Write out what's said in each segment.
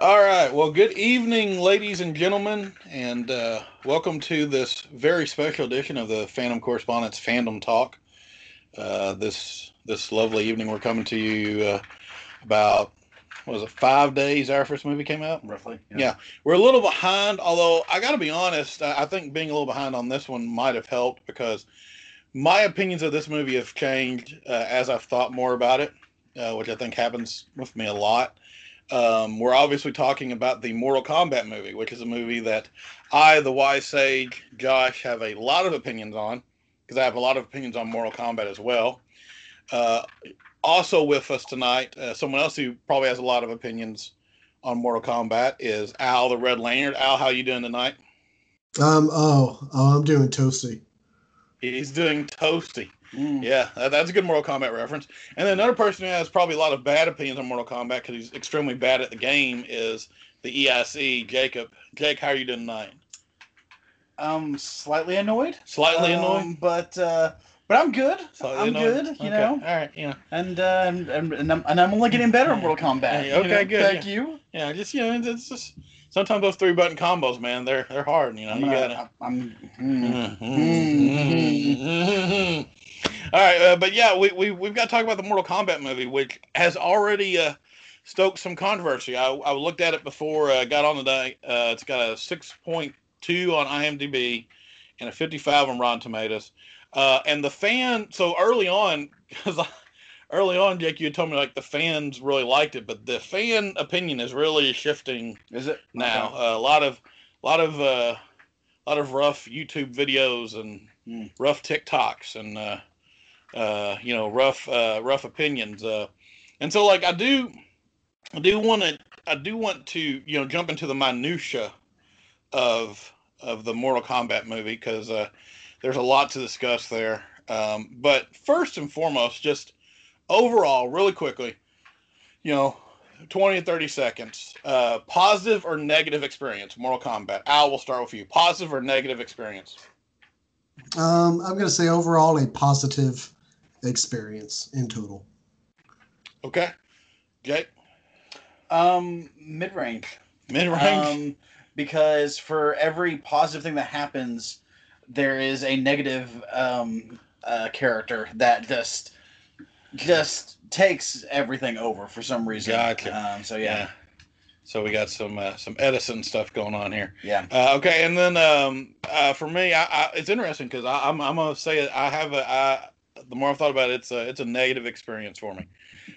All right. Well, good evening, ladies and gentlemen, and uh, welcome to this very special edition of the Phantom Correspondence Fandom Talk. Uh, this this lovely evening, we're coming to you uh, about what was it five days after this movie came out. roughly. Yeah. We're a little behind, although I got to be honest, I I think being a little behind on this one might have helped because my opinions of this movie have changed uh, as I've thought more about it, uh, which I think happens with me a lot. Um, we're obviously talking about the Mortal Kombat movie, which is a movie that I, the wise sage, Josh, have a lot of opinions on because I have a lot of opinions on Mortal Kombat as well. Uh, also with us tonight, uh, someone else who probably has a lot of opinions on Mortal Kombat is Al the Red Lanyard. Al, how you doing tonight? Um. Oh. Oh. I'm doing toasty. He's doing toasty. Mm. Yeah, that, that's a good Mortal Kombat reference. And then another person who has probably a lot of bad opinions on Mortal Kombat because he's extremely bad at the game is the EIC, Jacob. Jake, how are you doing tonight? Um, slightly annoyed. Slightly Um, annoyed? but uh, but I'm good. Slightly I'm annoyed? good. You Okay. know, All right, yeah. and uh, and, and, I'm, and I'm only getting better at Mortal Kombat. Hey, you okay, know? good, Thank yeah. you. Yeah, just, you know, it's just sometimes those three button combos, man, they're they're hard, you know. I'm, You gotta. I'm. mm. Mhm. All right, uh, but yeah, we, we we've got to talk about the Mortal Kombat movie, which has already uh, stoked some controversy. I, I looked at it before I got on today. Uh, it's got a six point two on IMDb and a fifty five on Rotten Tomatoes. Uh, and the fan, so early on, because early on, Jake, you had told me like the fans really liked it, but the fan opinion is really shifting Is it now. Okay. Uh, a lot of, a lot of, uh, lot of rough YouTube videos and Mm. rough TikToks and uh, you know rough, uh, rough opinions. Uh, and so like I do, I do want to, I do want to you know jump into the minutia of of the Mortal Kombat movie because uh, there's a lot to discuss there. Um, but first and foremost, just overall, really quickly, you know, 20 to 30 seconds. Uh, positive or negative experience, Mortal Kombat. Al, we'll start with you. Positive or negative experience? Um. I'm gonna say overall a positive experience in total. Okay. Jake? Um, mid range. Mid range? Um, because for every positive thing that happens, there is a negative um uh, character that just just takes everything over for some reason. Gotcha. Um, so yeah, So we got some uh, some Edison stuff going on here. yeah. Uh, okay, and then um, uh, for me, I, I, it's interesting because I'm I'm gonna say it. I have a I, the more I've thought about it, it's a it's a negative experience for me.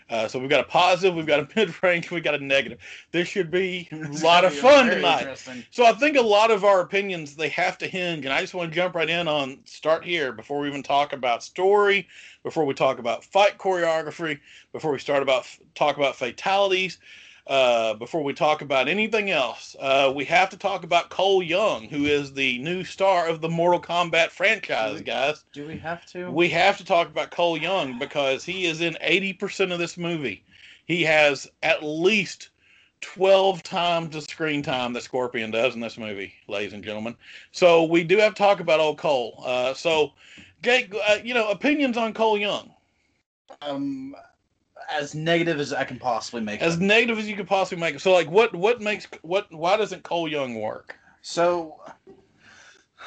Uh, so we've got a positive, we've got a mid range, we've got a negative. This should be a lot of fun tonight. So I think a lot of our opinions they have to hinge, and I just want to jump right in on start here before we even talk about story, before we talk about fight choreography, before we start about talk about fatalities, uh, before we talk about anything else. Uh, we have to talk about Cole Young, who is the new star of the Mortal Kombat franchise, guys. Do we have to? We have to talk about Cole Young because he is in 80% of this movie. He has at least 12 times the screen time that Scorpion does in this movie, ladies and gentlemen. So we do have to talk about old Cole. Uh, so, Jake, uh, you know, opinions on Cole Young. um, as negative as I can possibly make it. As them. negative as you could possibly make it. So, like, what what makes what why doesn't Cole Young work? So,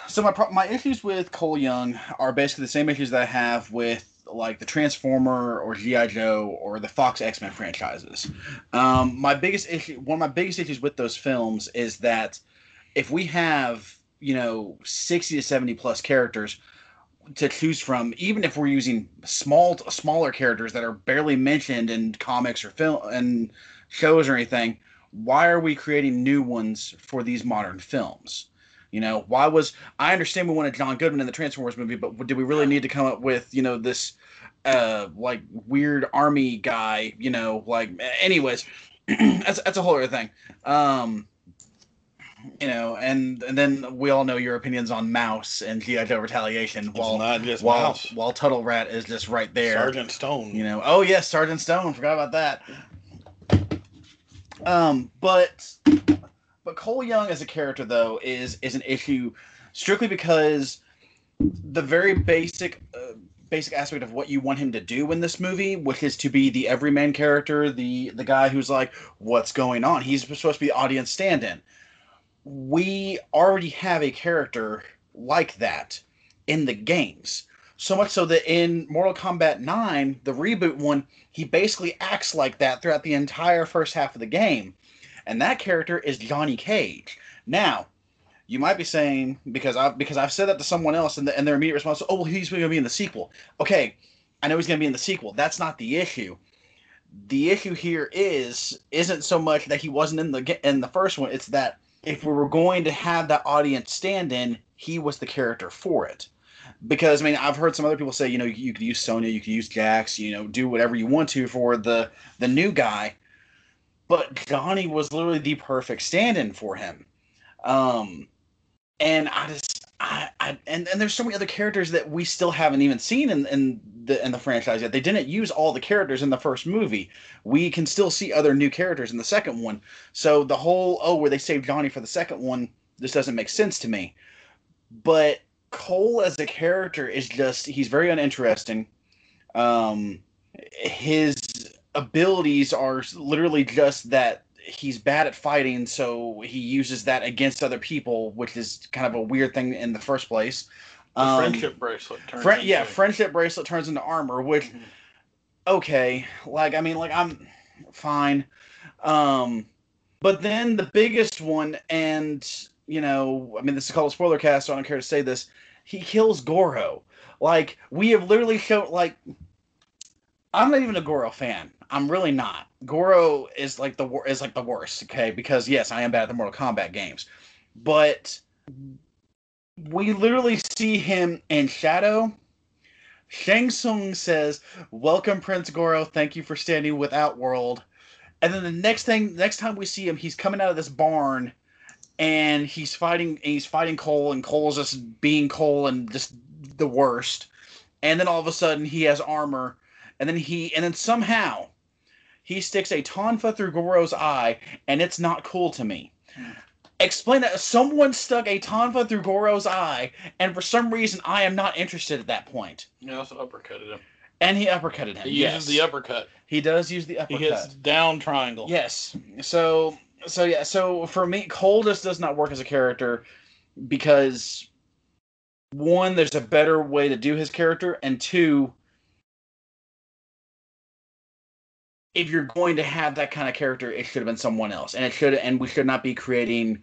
so my pro- my issues with Cole Young are basically the same issues that I have with like the Transformer or GI Joe or the Fox X Men franchises. Um, my biggest issue, one of my biggest issues with those films is that if we have you know sixty to seventy plus characters to choose from, even if we're using small smaller characters that are barely mentioned in comics or film and shows or anything, why are we creating new ones for these modern films? You know, why was I understand we wanted John Goodman in the Transformers movie, but did we really need to come up with you know this uh like weird army guy? You know, like anyways, that's that's a whole other thing. Um, you know, and and then we all know your opinions on Mouse and GI Joe Retaliation. It's While not just while Mouse. while Tunnel Rat is just right there. Sergeant Stone. You know, oh yes, Sergeant Stone. Forgot about that. Um, but but Cole Young as a character though is is an issue strictly because the very basic uh, basic aspect of what you want him to do in this movie, which is to be the everyman character, the the guy who's like, "What's going on?" He's supposed to be the audience stand-in. We already have a character like that in the games. So much so that in Mortal Kombat 9, the reboot one, he basically acts like that throughout the entire first half of the game. And that character is Johnny Cage. Now, you might be saying because I've because I've said that to someone else and, the, and their immediate response, is, oh well, he's going to be in the sequel. Okay, I know he's going to be in the sequel. That's not the issue. The issue here is isn't so much that he wasn't in the in the first one. It's that if we were going to have that audience stand in, he was the character for it. Because I mean, I've heard some other people say, you know, you could use Sonya, you could use Jax, you know, do whatever you want to for the the new guy. But Johnny was literally the perfect stand-in for him. Um, and I just I, I and, and there's so many other characters that we still haven't even seen in, in the in the franchise yet. They didn't use all the characters in the first movie. We can still see other new characters in the second one. So the whole oh where they saved Johnny for the second one this doesn't make sense to me. But Cole as a character is just he's very uninteresting. Um his abilities are literally just that he's bad at fighting, so he uses that against other people, which is kind of a weird thing in the first place. The um, friendship bracelet turns. Into... Yeah, friendship bracelet turns into armor, which mm-hmm. okay, like I mean, like I'm fine. Um, but then the biggest one, and you know, I mean, this is called a spoiler cast, so I don't care to say this. He kills Goro. Like we have literally shown, like I'm not even a Goro fan. I'm really not. Goro is like the is like the worst, okay? Because yes, I am bad at the Mortal Kombat games, but we literally see him in shadow. Shang Tsung says, "Welcome, Prince Goro. Thank you for standing without world." And then the next thing, next time we see him, he's coming out of this barn, and he's fighting. He's fighting Cole, and Cole's just being Cole and just the worst. And then all of a sudden, he has armor, and then he, and then somehow he sticks a tonfa through Goro's eye, and it's not cool to me. Explain that someone stuck a tonfa through Goro's eye, and for some reason I am not interested at that point. He also uppercutted him. And he uppercutted him. He yes. uses the uppercut. He does use the uppercut. He hits down triangle. Yes. So so yeah, so for me, Cole does not work as a character because one, there's a better way to do his character, and two, if you're going to have that kind of character, it should have been someone else, and it should, and we should not be creating.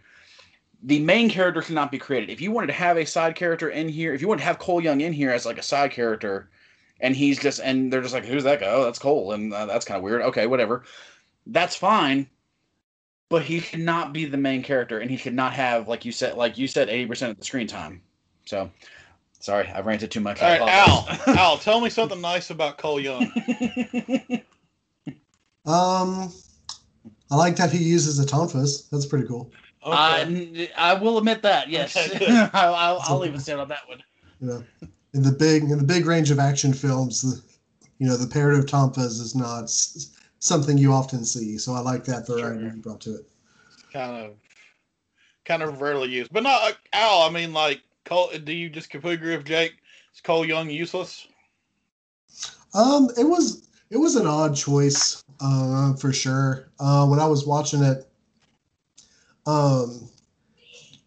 The main character should not be created. If you wanted to have a side character in here, if you wanted to have Cole Young in here as like a side character, and he's just, and they're just like, who's that guy? Oh, that's Cole, and uh, that's kind of weird. Okay, whatever, that's fine. But he should not be the main character, and he should not have, like you said, like you said, eighty percent of the screen time. So, sorry, I've ranted too much. All right, Al, Al, tell me something nice about Cole Young. Um, I like that he uses a tonfas. That's pretty cool. Okay. I, I will admit that. Yes, okay, I'll, I'll, I'll even stand on that one. You know, in the big in the big range of action films, the, you know, the parrot of tonfas is not s- something you often see. So I like that variety sure. you brought to it. Kind of, kind of rarely used, but not uh, Al. I mean, like, Cole, do you just completely agree with Jake? Is Cole Young useless? Um, it was it was an odd choice uh, for sure. Uh, when I was watching it, um,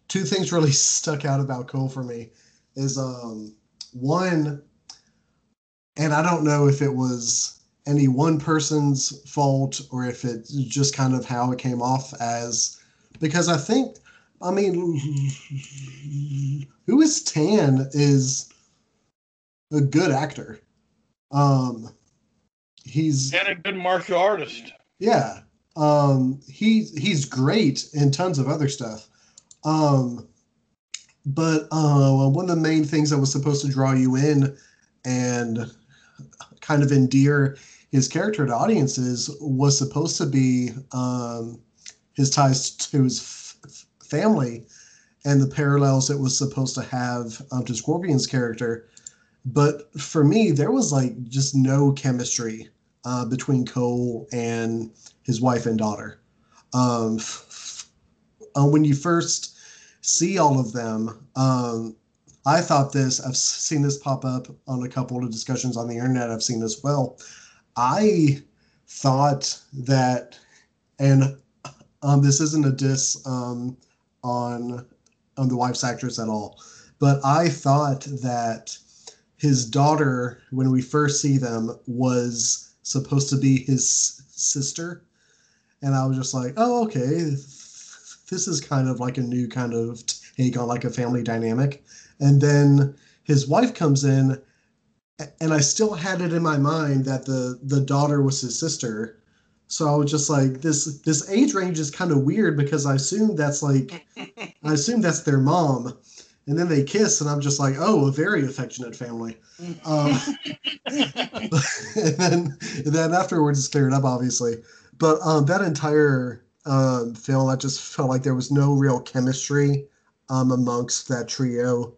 two things really stuck out about Cole for me is um, one, and I don't know if it was any one person's fault or if it's just kind of how it came off as, because I think, I mean, Lewis Tan is a good actor. Um, he's and a good martial artist. Yeah, um, he's he's great in tons of other stuff. Um, but uh, one of the main things that was supposed to draw you in and kind of endear his character to audiences was supposed to be um, his ties to his f- family and the parallels it was supposed to have um, to Scorpion's character. But for me, there was like just no chemistry uh, between Cole and his wife and daughter. Um, uh, when you first see all of them, um, I thought this. I've seen this pop up on a couple of discussions on the internet. I've seen this well. I thought that, and um, this isn't a diss um, on on the wife's actress at all, but I thought that his daughter, when we first see them, was supposed to be his sister, and I was just like, oh, okay, this is kind of like a new kind of take on like a family dynamic, and then his wife comes in and I still had it in my mind that the the daughter was his sister. So I was just like, this this age range is kind of weird because I assume that's like, I assume that's their mom, and then they kiss, and I'm just like, oh, a very affectionate family. Um, and then and then afterwards it's cleared up, obviously. But um, that entire um, film, I just felt like there was no real chemistry um, amongst that trio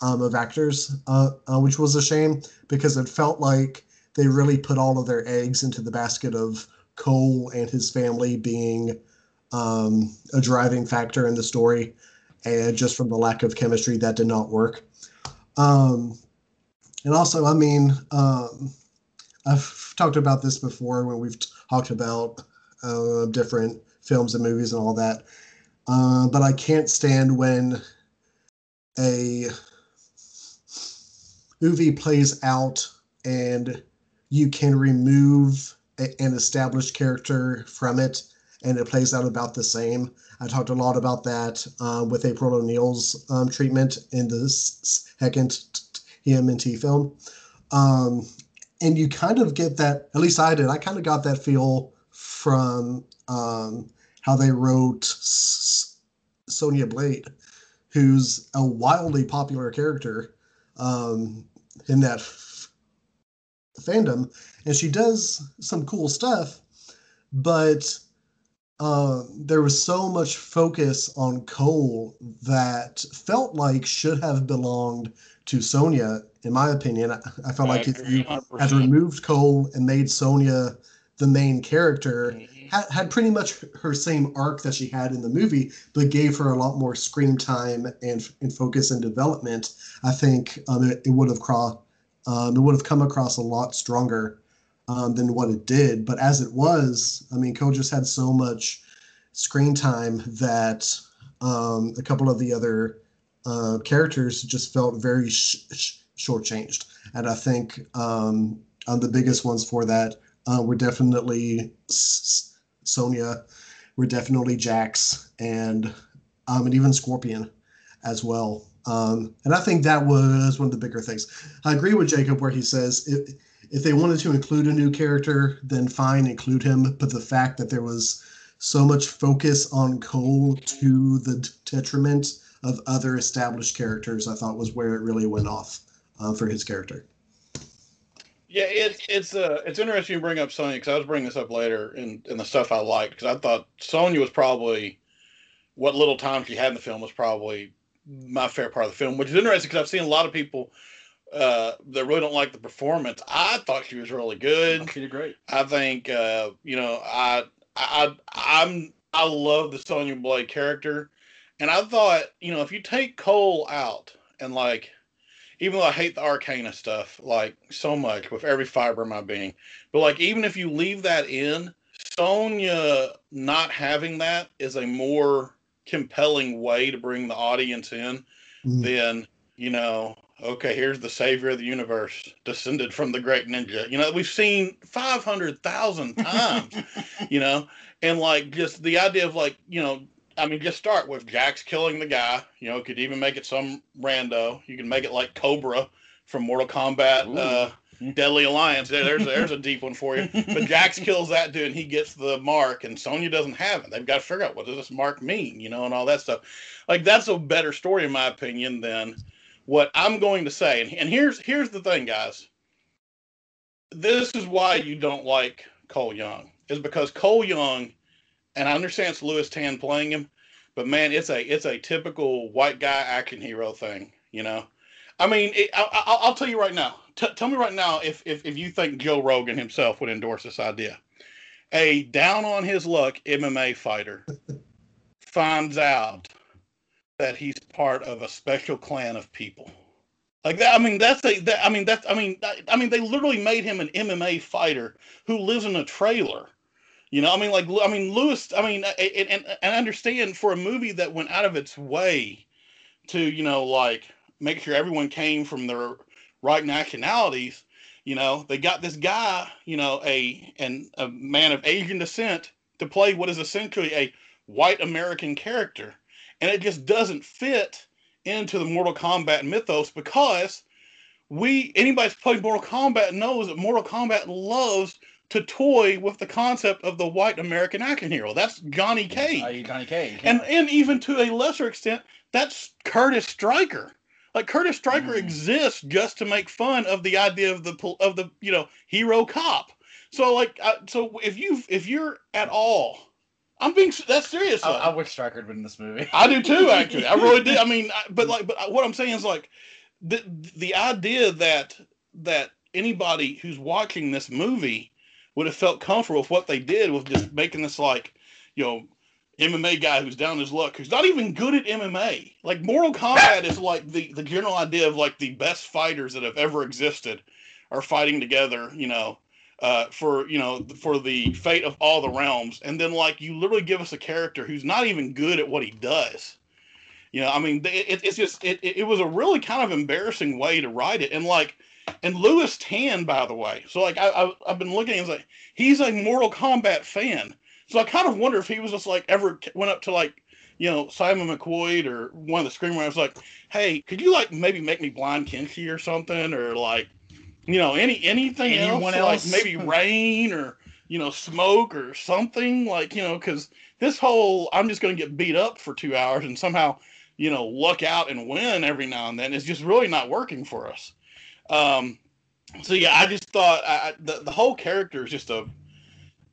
um, of actors, uh, uh, which was a shame because it felt like they really put all of their eggs into the basket of Cole and his family being um, a driving factor in the story, and just from the lack of chemistry, that did not work. Um, and also, I mean, um, I've talked about this before when we've talked about uh, different films and movies and all that. Uh, but I can't stand when a movie plays out and you can remove a, an established character from it and it plays out about the same. I talked a lot about that uh, with April O'Neil's um, treatment in the second TMNT film. Um, and you kind of get that, at least I did, I kind of got that feel from um, how they wrote S- Sonya Blade, who's a wildly popular character. Um, in that f- fandom, and she does some cool stuff, but uh, there was so much focus on Cole that felt like should have belonged to Sonya. In my opinion, I, I felt I like if you 100%. had removed Cole and made Sonya the main character, mm-hmm. had, had pretty much her same arc that she had in the movie, but gave her a lot more screen time and, and focus and development, I think um, it, it would have crossed. Um, it would have come across a lot stronger um, than what it did. But as it was, I mean, Cole just had so much screen time that um, a couple of the other uh, characters just felt very sh- sh- shortchanged. And I think um, the biggest ones for that uh, were definitely S- Sonya, were definitely Jax, and um, and even Scorpion as well. Um, and I think that was one of the bigger things. I agree with Jacob where he says if, if they wanted to include a new character, then fine, include him. But the fact that there was so much focus on Cole to the detriment of other established characters, I thought was where it really went off uh, for his character. Yeah, it's it's uh it's interesting you bring up Sonya because I was bringing this up later in in the stuff I liked because I thought Sonya was probably what little time she had in the film was probably my favorite part of the film, which is interesting because I've seen a lot of people uh, that really don't like the performance. I thought she was really good. She did great. I think uh, you know I I I'm I love the Sonya Blade character, and I thought you know if you take Cole out and like even though I hate the Arcana stuff like so much with every fiber of my being, but like even if you leave that in, Sonya not having that is a more compelling way to bring the audience in mm. than you know okay here's the savior of the universe descended from the great ninja you know we've seen 500000 times you know and like just the idea of like you know i mean just start with jax killing the guy you know could even make it some rando you can make it like Kobra from mortal kombat uh Deadly Alliance. There's there's a deep one for you. But Jax kills that dude and he gets the mark, and Sonya doesn't have it. They've got to figure out what does this mark mean, you know, and all that stuff. Like that's a better story in my opinion than what I'm going to say. And, and here's here's the thing, guys. This is why you don't like Cole Young is because Cole Young, and I understand it's Lewis Tan playing him, but man, it's a it's a typical white guy action hero thing, you know. I mean, it, I, will tell you right now. T- tell me right now if, if if you think Joe Rogan himself would endorse this idea. A down on his luck MMA fighter finds out that he's part of a special clan of people. Like that, I mean, that's a. That, I mean, that's. I mean, I mean, they literally made him an MMA fighter who lives in a trailer. You know, I mean, like, I mean, Lewis. I mean, and and, and I understand for a movie that went out of its way to, you know, like make sure everyone came from their right nationalities. You know, they got this guy, you know, a and a man of Asian descent to play what is essentially a white American character, and it just doesn't fit into the Mortal Kombat mythos because we anybody's played Mortal Kombat knows that Mortal Kombat loves to toy with the concept of the white American action hero. That's Johnny Cage. Johnny Cage. And and even to a lesser extent, that's Kurtis Stryker. Like Kurtis Stryker mm. exists just to make fun of the idea of the of the you know hero cop. So like I, so if you if you're at all I'm being that's serious. I, I, wish Stryker had been in this movie. I do too, actually. I really did. I mean, but like, but uh, what I'm saying is like, the the idea that that anybody who's watching this movie would have felt comfortable with what they did with just making this like, you know, MMA guy who's down his luck, who's not even good at MMA. Like Mortal Kombat is like the the general idea of like the best fighters that have ever existed are fighting together, you know, uh, for you know for the fate of all the realms, and then like you literally give us a character who's not even good at what he does. You know, I mean, it, it's just it, it was a really kind of embarrassing way to write it, and like, and Lewis Tan, by the way. So like, I, I have been looking, and like, he's a Mortal Kombat fan. So I kind of wonder if he was just like ever went up to like you know, Simon McQuoid or one of the screenwriters like, hey, could you like maybe make me blind Kenshi or something? Or like, you know, any anything Anyone else, else? like maybe rain or you know smoke or something like you know because this whole I'm just going to get beat up for two hours and somehow you know luck out and win every now and then is just really not working for us. Um, so yeah, I just thought I, the the whole character is just a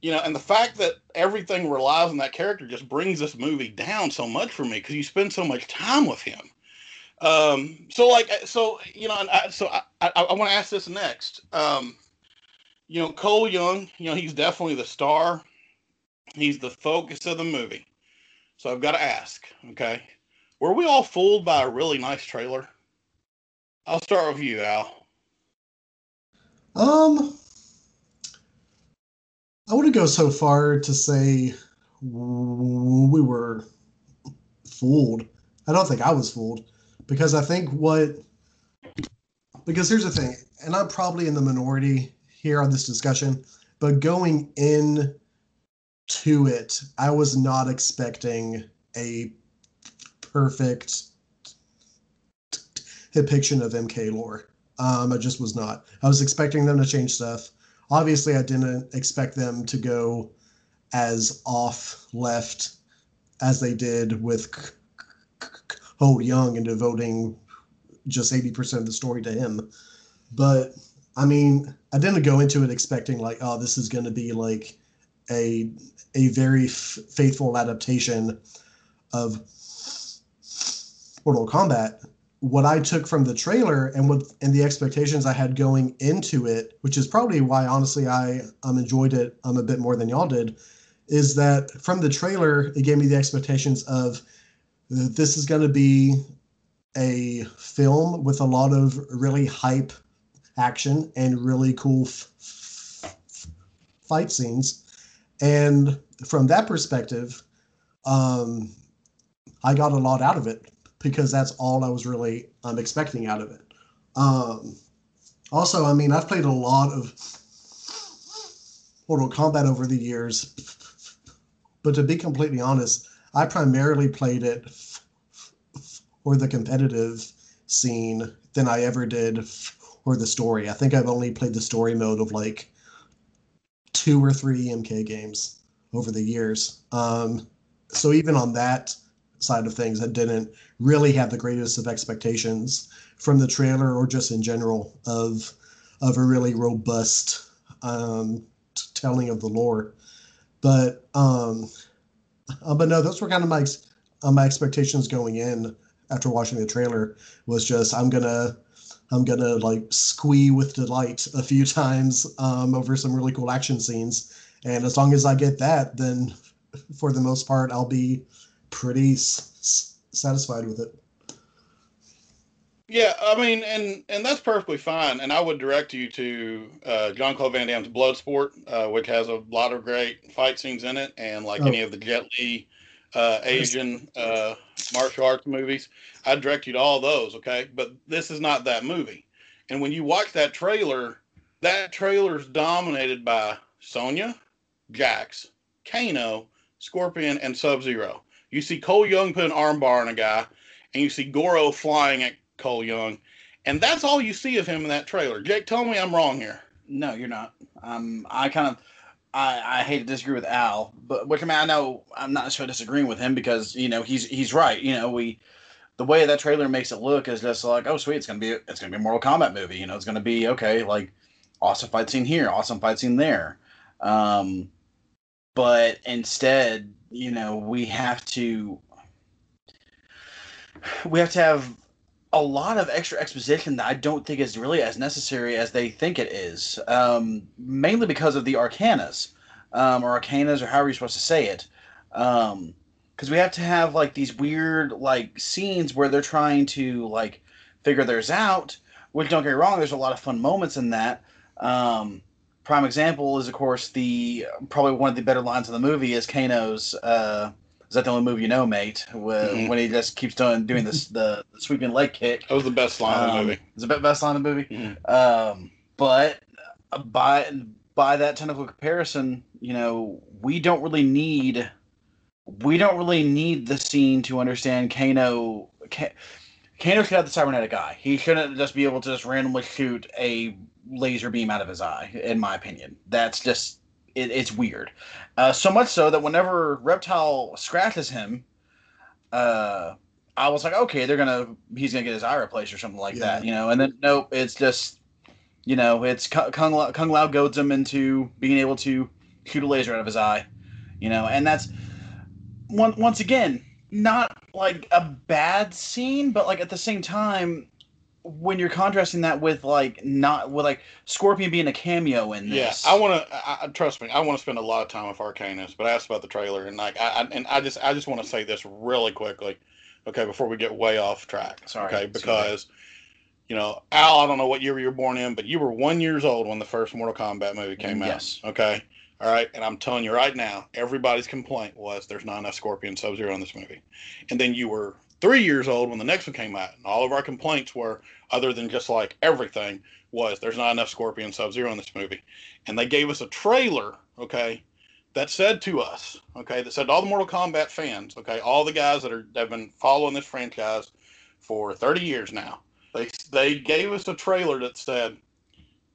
you know, and the fact that everything relies on that character just brings this movie down so much for me because you spend so much time with him. Um, so like, uh, so you know, I, so I, I, I want to ask this next. Um, you know, Cole Young, you know, he's definitely the star. He's the focus of the movie. So I've got to ask, okay, were we all fooled by a really nice trailer? I'll start with you, Al. Um, I wouldn't go so far to say we were fooled. I don't think I was fooled because I think what because here's the thing, and I'm probably in the minority here on this discussion, but going in to it, I was not expecting a perfect depiction of MK lore. Um, I just was not. I was expecting them to change stuff. Obviously, I didn't expect them to go as off left as they did with Cole Young and devoting just 80% of the story to him. But I mean, I didn't go into it expecting like, oh, this is going to be like a a very f- faithful adaptation of Mortal Kombat. What I took from the trailer and what and the expectations I had going into it, which is probably why honestly I um enjoyed it um a bit more than y'all did, is that from the trailer it gave me the expectations of this is going to be a film with a lot of really hype action and really cool f- f- fight scenes. And from that perspective, um, I got a lot out of it because that's all I was really um, expecting out of it. Um, also, I mean, I've played a lot of Mortal Kombat over the years, but to be completely honest, I primarily played it for the competitive scene than I ever did for the story. I think I've only played the story mode of like two or three EMK games over the years. Um, so even on that side of things, I didn't really have the greatest of expectations from the trailer or just in general of of a really robust um, telling of the lore. But um, uh, but no, those were kind of my uh, my expectations going in after watching the trailer. Was just I'm gonna I'm gonna like squee with delight a few times um, over some really cool action scenes, and as long as I get that, then for the most part I'll be pretty s- satisfied with it. Yeah, I mean, and and that's perfectly fine. And I would direct you to uh, Jean-Claude Van Damme's Bloodsport, uh, which has a lot of great fight scenes in it, and like Oh. any of the Jet Li uh, Asian uh, martial arts movies. I'd direct you to all those. Okay, but this is not that movie. And when you watch that trailer, that trailer's dominated by Sonya, Jax, Kano, Scorpion, and Sub Zero. You see Cole Young put an armbar on a guy, and you see Goro flying at Cole Young, and that's all you see of him in that trailer. Jake, tell me I'm wrong here. No, you're not. Um, I kind of, I, I hate to disagree with Al, but which I mean, I know I'm not necessarily disagreeing with him because you know he's he's right. You know, we, the way that trailer makes it look is just like, oh sweet, it's gonna be it's gonna be a Mortal Kombat movie. You know, it's gonna be okay, like awesome fight scene here, awesome fight scene there. Um, but instead, you know, we have to, we have to have a lot of extra exposition that I don't think is really as necessary as they think it is. Um, mainly because of the arcanas, um, or arcanas, or however you're supposed to say it. Because we have to have like these weird like scenes where they're trying to like figure theirs out. Which don't get me wrong, there's a lot of fun moments in that. Um, prime example is of course the probably one of the better lines in the movie is Kano's. Uh, is that the only move you know, mate? When, Mhm. when he just keeps doing doing this the, the sweeping leg kick. That was the best line in the Um, movie. It's the best line in the movie. Mhm. Um, but uh, by by that technical comparison, you know, we don't really need we don't really need the scene to understand Kano. Ka- Kano should have the cybernetic eye. He shouldn't just be able to just randomly shoot a laser beam out of his eye. In my opinion, that's just it, it's weird. Uh, so much so that whenever Reptile scratches him, uh, I was like, okay, they're gonna he's gonna get his eye replaced or something like Yeah. that, you know. And then nope, it's just you know, it's Kung Lao, Kung Lao goads him into being able to shoot a laser out of his eye, you know, and that's one once again not like a bad scene, but like at the same time. When you're contrasting that with like not with like Scorpion being a cameo in this. Yeah, I want to. Trust me. I want to spend a lot of time with Arcanus, but I asked about the trailer, and like, I, I and I just, I just want to say this really quickly, okay, before we get way off track. Sorry, Okay, sorry. because you know, Al, I don't know what year you were born in, but you were one years old when the first Mortal Kombat movie mm, came Yes. out. Okay, all right, and I'm telling you right now, everybody's complaint was there's not enough Scorpion Sub Zero in this movie, and then you were three years old when the next one came out, and all of our complaints were, other than just like everything, was there's not enough Scorpion Sub Zero in this movie, and they gave us a trailer, okay, that said to us, okay, that said to all the Mortal Kombat fans, okay, all the guys that are have been following this franchise for 30 years now, they they gave us a trailer that said,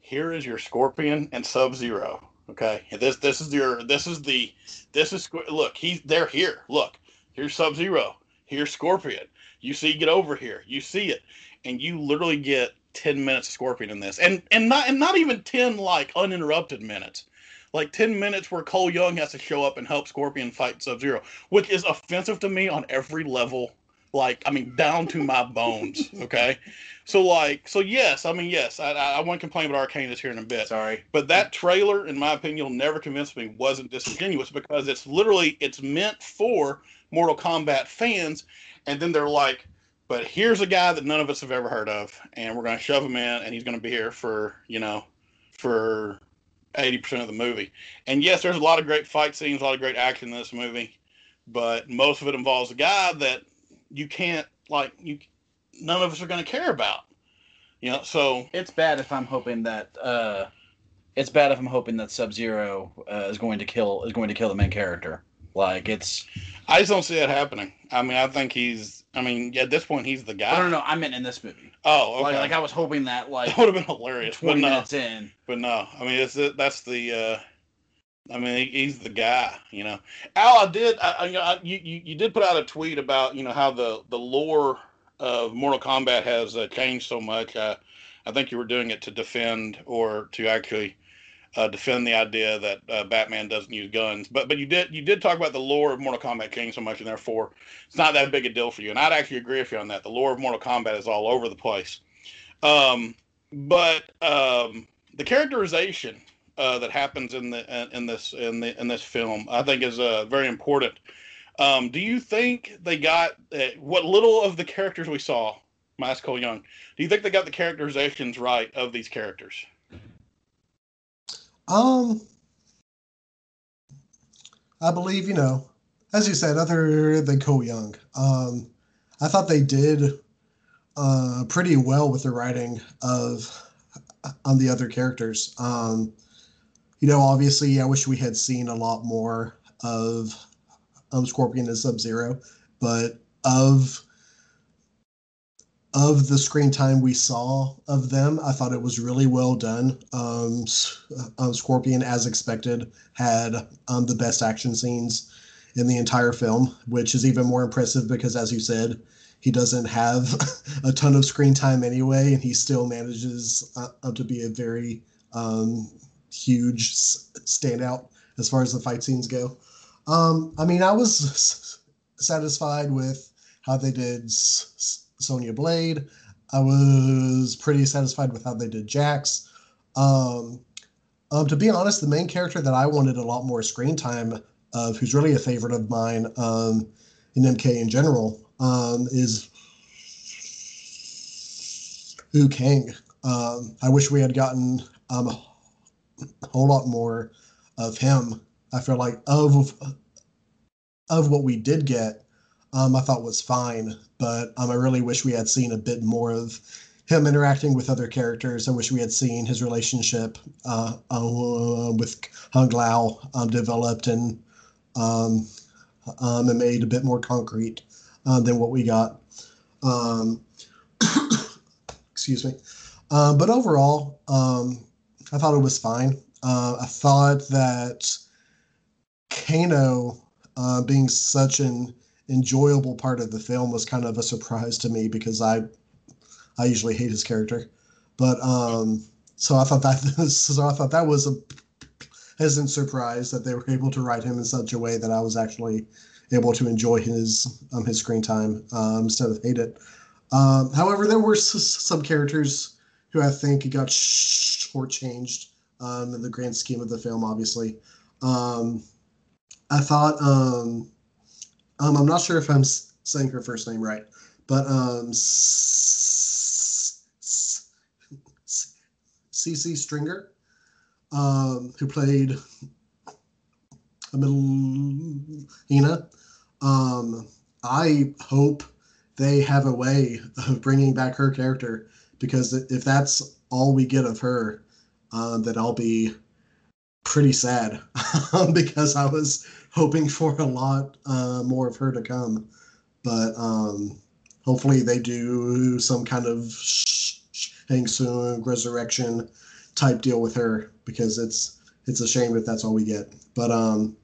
here is your Scorpion and Sub Zero, okay, this this is your this is the this is look he's they're here, look here's Sub Zero, here's Scorpion, you see get over here, you see it, and you literally get 10 minutes of Scorpion in this, and and not and not even 10 like uninterrupted minutes like 10 minutes where Cole Young has to show up and help Scorpion fight Sub Zero, which is offensive to me on every level. Like, I mean, down to my bones. Okay. So, like, so yes, I mean, yes, I, I, I won't complain about Arcanus here in a bit. sorry. But that trailer, in my opinion, will never convince me wasn't disingenuous because it's literally it's meant for Mortal Kombat fans, and then they're like, but here's a guy that none of us have ever heard of, and we're gonna shove him in, and he's gonna be here for you know, for eighty percent of the movie. And yes, there's a lot of great fight scenes, a lot of great action in this movie, but most of it involves a guy that you can't like you. None of us are gonna care about. You know, so it's bad if I'm hoping that uh, it's bad if I'm hoping that Sub Zero uh, is going to kill is going to kill the main character. Like it's I just don't see that happening. I mean, I think he's. I mean, at this point, he's the guy. I don't know. I meant in this movie. Oh, okay. Like, like I was hoping that like that would have been hilarious, but 20 no, minutes in. but no. I mean, it's that's the. uh I mean, he's the guy. You know, Al. I did. I, I, you, you you did put out a tweet about you know how the the lore of Mortal Kombat has uh, changed so much. Uh, I think you were doing it to defend or to actually uh, defend the idea that uh, Batman doesn't use guns. But but you did you did talk about the lore of Mortal Kombat changed so much, and therefore it's not that big a deal for you. And I'd actually agree with you on that. The lore of Mortal Kombat is all over the place. Um, but um, the characterization uh, that happens in the in this in the in this film, I think, is uh, very important. Um, do you think they got uh, what little of the characters we saw, Miles Cole Young. Do you think they got the characterizations right of these characters? Um, I believe you know, as you said, other than Cole Young, um, I thought they did uh, pretty well with the writing of on the other characters. Um, you know, obviously, I wish we had seen a lot more of um, Scorpion and Sub Zero, but of of the screen time we saw of them, I thought it was really well done. Um, um, Scorpion, as expected, had um, the best action scenes in the entire film, which is even more impressive because, as you said, he doesn't have a ton of screen time anyway, and he still manages uh, to be a very um, huge standout as far as the fight scenes go. Um, I mean, I was satisfied with how they did Sonya Blade. I was pretty satisfied with how they did Jax. Um, um, to be honest, the main character that I wanted a lot more screen time of, who's really a favorite of mine um, in MK in general, um, is Liu Kang. Um, I wish we had gotten um, a whole lot more of him. I feel like of of what we did get, I thought was fine, but um, I really wish we had seen a bit more of him interacting with other characters. I wish we had seen his relationship uh, uh, with Kung Lao um, developed and um, um, and made a bit more concrete uh, than what we got. Um, excuse me. Uh, but overall, um, I thought it was fine. Uh, I thought that Kano uh, being such an enjoyable part of the film was kind of a surprise to me because I I usually hate his character, but um, so I thought that so I thought that was a pleasant surprise that they were able to write him in such a way that I was actually able to enjoy his um, his screen time um, instead of hate it. Um, however, there were s- some characters who I think got shortchanged um, in the grand scheme of the film. Obviously, um, I thought um, um, I'm not sure if I'm saying her first name right, but um, Sisi Stringer, um, who played Mileena. Um, I hope they have a way of bringing back her character because if that's all we get of her, uh, then I'll be pretty sad because I was hoping for a lot uh, more of her to come. But um, hopefully they do some kind of Shang Tsung resurrection type deal with her because it's it's a shame if that's all we get. But um,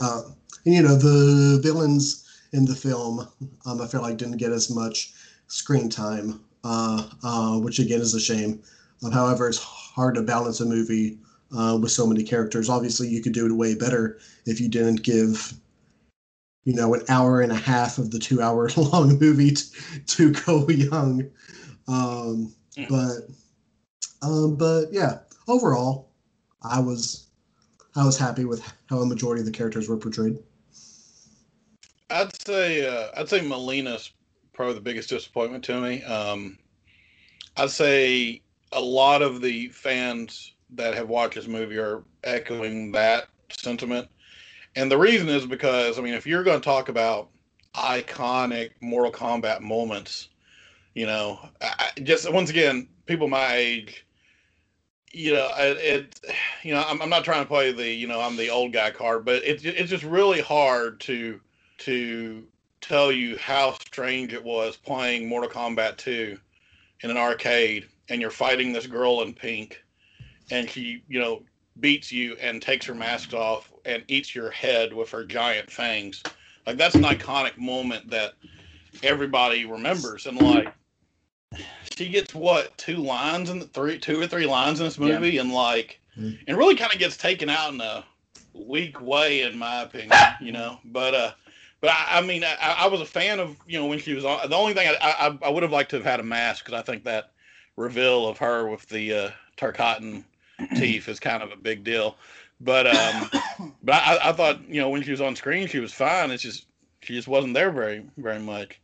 uh, and, you know the villains in the film, um, I feel like didn't get as much screen time, uh, uh, which again is a shame. Um, however, it's hard to balance a movie uh, with so many characters. Obviously, you could do it way better if you didn't give, you know, an hour and a half of the two-hour long movie to, to Cole Young. Um, Yeah. But, um, but yeah, overall, I was, I was happy with how a majority of the characters were portrayed. I'd say uh, I'd say Mileena's probably the biggest disappointment to me. Um, I'd say a lot of the fans that have watched this movie are echoing that sentiment, and the reason is because I mean, if you're going to talk about iconic Mortal Kombat moments, you know, I, just once again, people my age, you know, it, it you know, I'm, I'm not trying to play the you know I'm the old guy card, but it's it's just really hard to to tell you how strange it was playing Mortal Kombat 2 in an arcade and you're fighting this girl in pink and she, you know, beats you and takes her mask off and eats your head with her giant fangs. Like that's an iconic moment that everybody remembers and like she gets what two lines in the three two or three lines in this Yeah. movie and like Mm. and really kind of gets taken out in a weak way in my opinion you know but uh but I, I mean, I, I was a fan of you know when she was on. The only thing I I, I would have liked to have had a mask because I think that reveal of her with the uh, tarkatan teeth is kind of a big deal. But um, but I, I thought you know when she was on screen she was fine. It's just she just wasn't there very very much.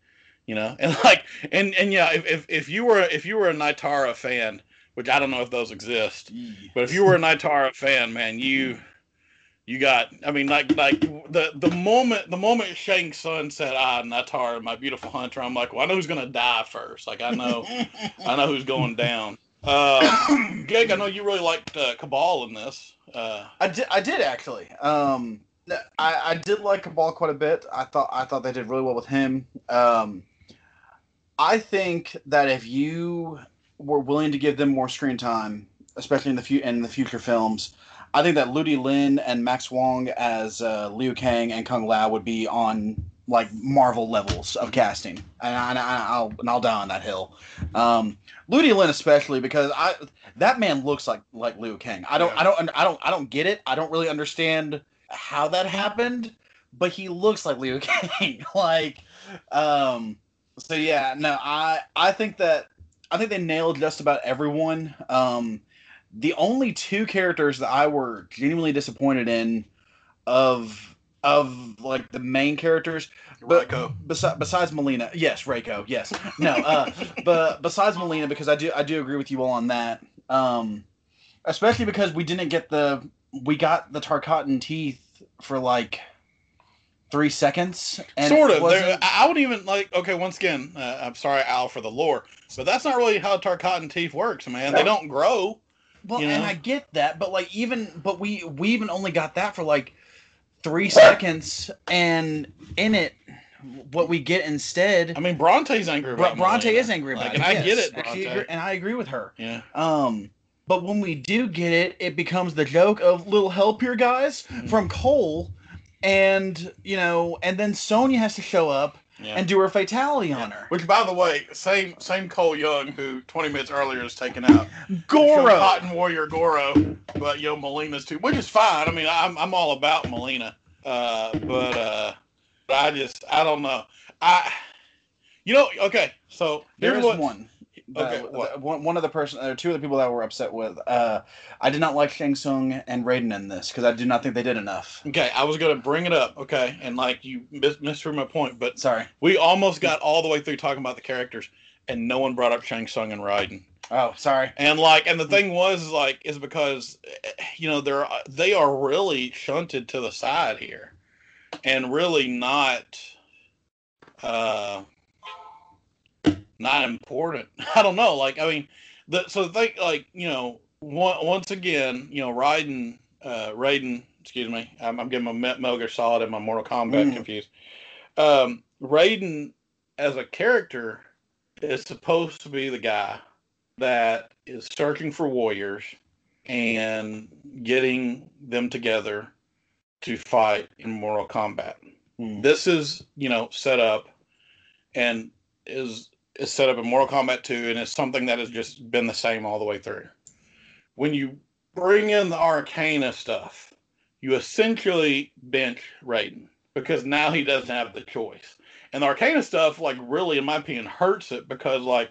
You know, and like, and and yeah, if if, if you were if you were a Nitara fan, which I don't know if those exist, but if you were a Nitara fan, man, you you got. I mean, like like the the moment the moment Shang Tsung said, "Ah, Nitara, my beautiful hunter," I'm like, well, I know who's gonna die first. Like I know I know who's going down. Uh, Gig, I know you really liked uh, Cabal in this. Uh, I did. I did actually. Um, I, I did like Cabal quite a bit. I thought I thought they did really well with him. Um, I think that if you were willing to give them more screen time, especially in the few in the future films, I think that Ludi Lin and Max Huang as uh, Liu Kang and Kung Lao would be on like Marvel levels of casting, and, I, will and I'll die on that hill. Um, Ludi Lin especially because I that man looks like like Liu Kang. I don't yeah. I don't I don't I don't get it. I don't really understand how that happened, but he looks like Liu Kang. like, um, so yeah, no, I I think that I think they nailed just about everyone. Um, the only two characters that I were genuinely disappointed in of of like the main characters. But Reiko. Besides, besides Mileena, yes, Reiko, yes. No, uh, but besides Mileena, because I do I do agree with you all on that. Um, especially because we didn't get the we got the Tarkatan teeth for like three seconds. sort of. I would even like. Okay, once again, uh, I'm sorry, Al, for the lore, but that's not really how Tarkatan teeth works, man. They don't grow. Well, you know? and I get that, but like even, but we we even only got that for like three seconds, and in it, what we get instead. I mean, Bronte's angry. About Bronte is angry about like, it, and yes. I get it, Bronte. and I agree with her. Yeah. Um, but when we do get it, it becomes the joke of little help here, guys, mm-hmm. from Cole, and you know, and then Sonya has to show up. Yeah. and do her fatality on her. Which, by the way, same same Cole Young who 20 minutes earlier is taken out. Goro, Cotton Warrior Goro, but yo know Mileena's too, which is fine. I mean, I'm I'm all about Mileena, Uh, but uh, I just I don't know. I you know okay. So there is one. Okay, one, one of the person, or two of the people that were upset with. Uh, I did not like Shang Tsung and Raiden in this because I do not think they did enough. Okay, I was gonna bring it up. Okay, and like you missed through my point, but sorry, we almost got all the way through talking about the characters, and no one brought up Shang Tsung and Raiden. Oh, sorry. And like, and the thing was like, is because you know they're they are really shunted to the side here and really not uh not important. I don't know. Like I mean, the so the thing like you know one, once again you know Raiden uh Raiden excuse me I'm, I'm getting my Gear Solid and my Mortal Kombat mm. confused. Um, Raiden as a character is supposed to be the guy that is searching for warriors and getting them together to fight in Mortal Kombat. Hmm. This is, you know, set up and is is set up in Mortal Kombat 2 and it's something that has just been the same all the way through. When you bring in the Arcana stuff, you essentially bench Raiden because now he doesn't have the choice. And the Arcana stuff, like, really, in my opinion, hurts it because, like,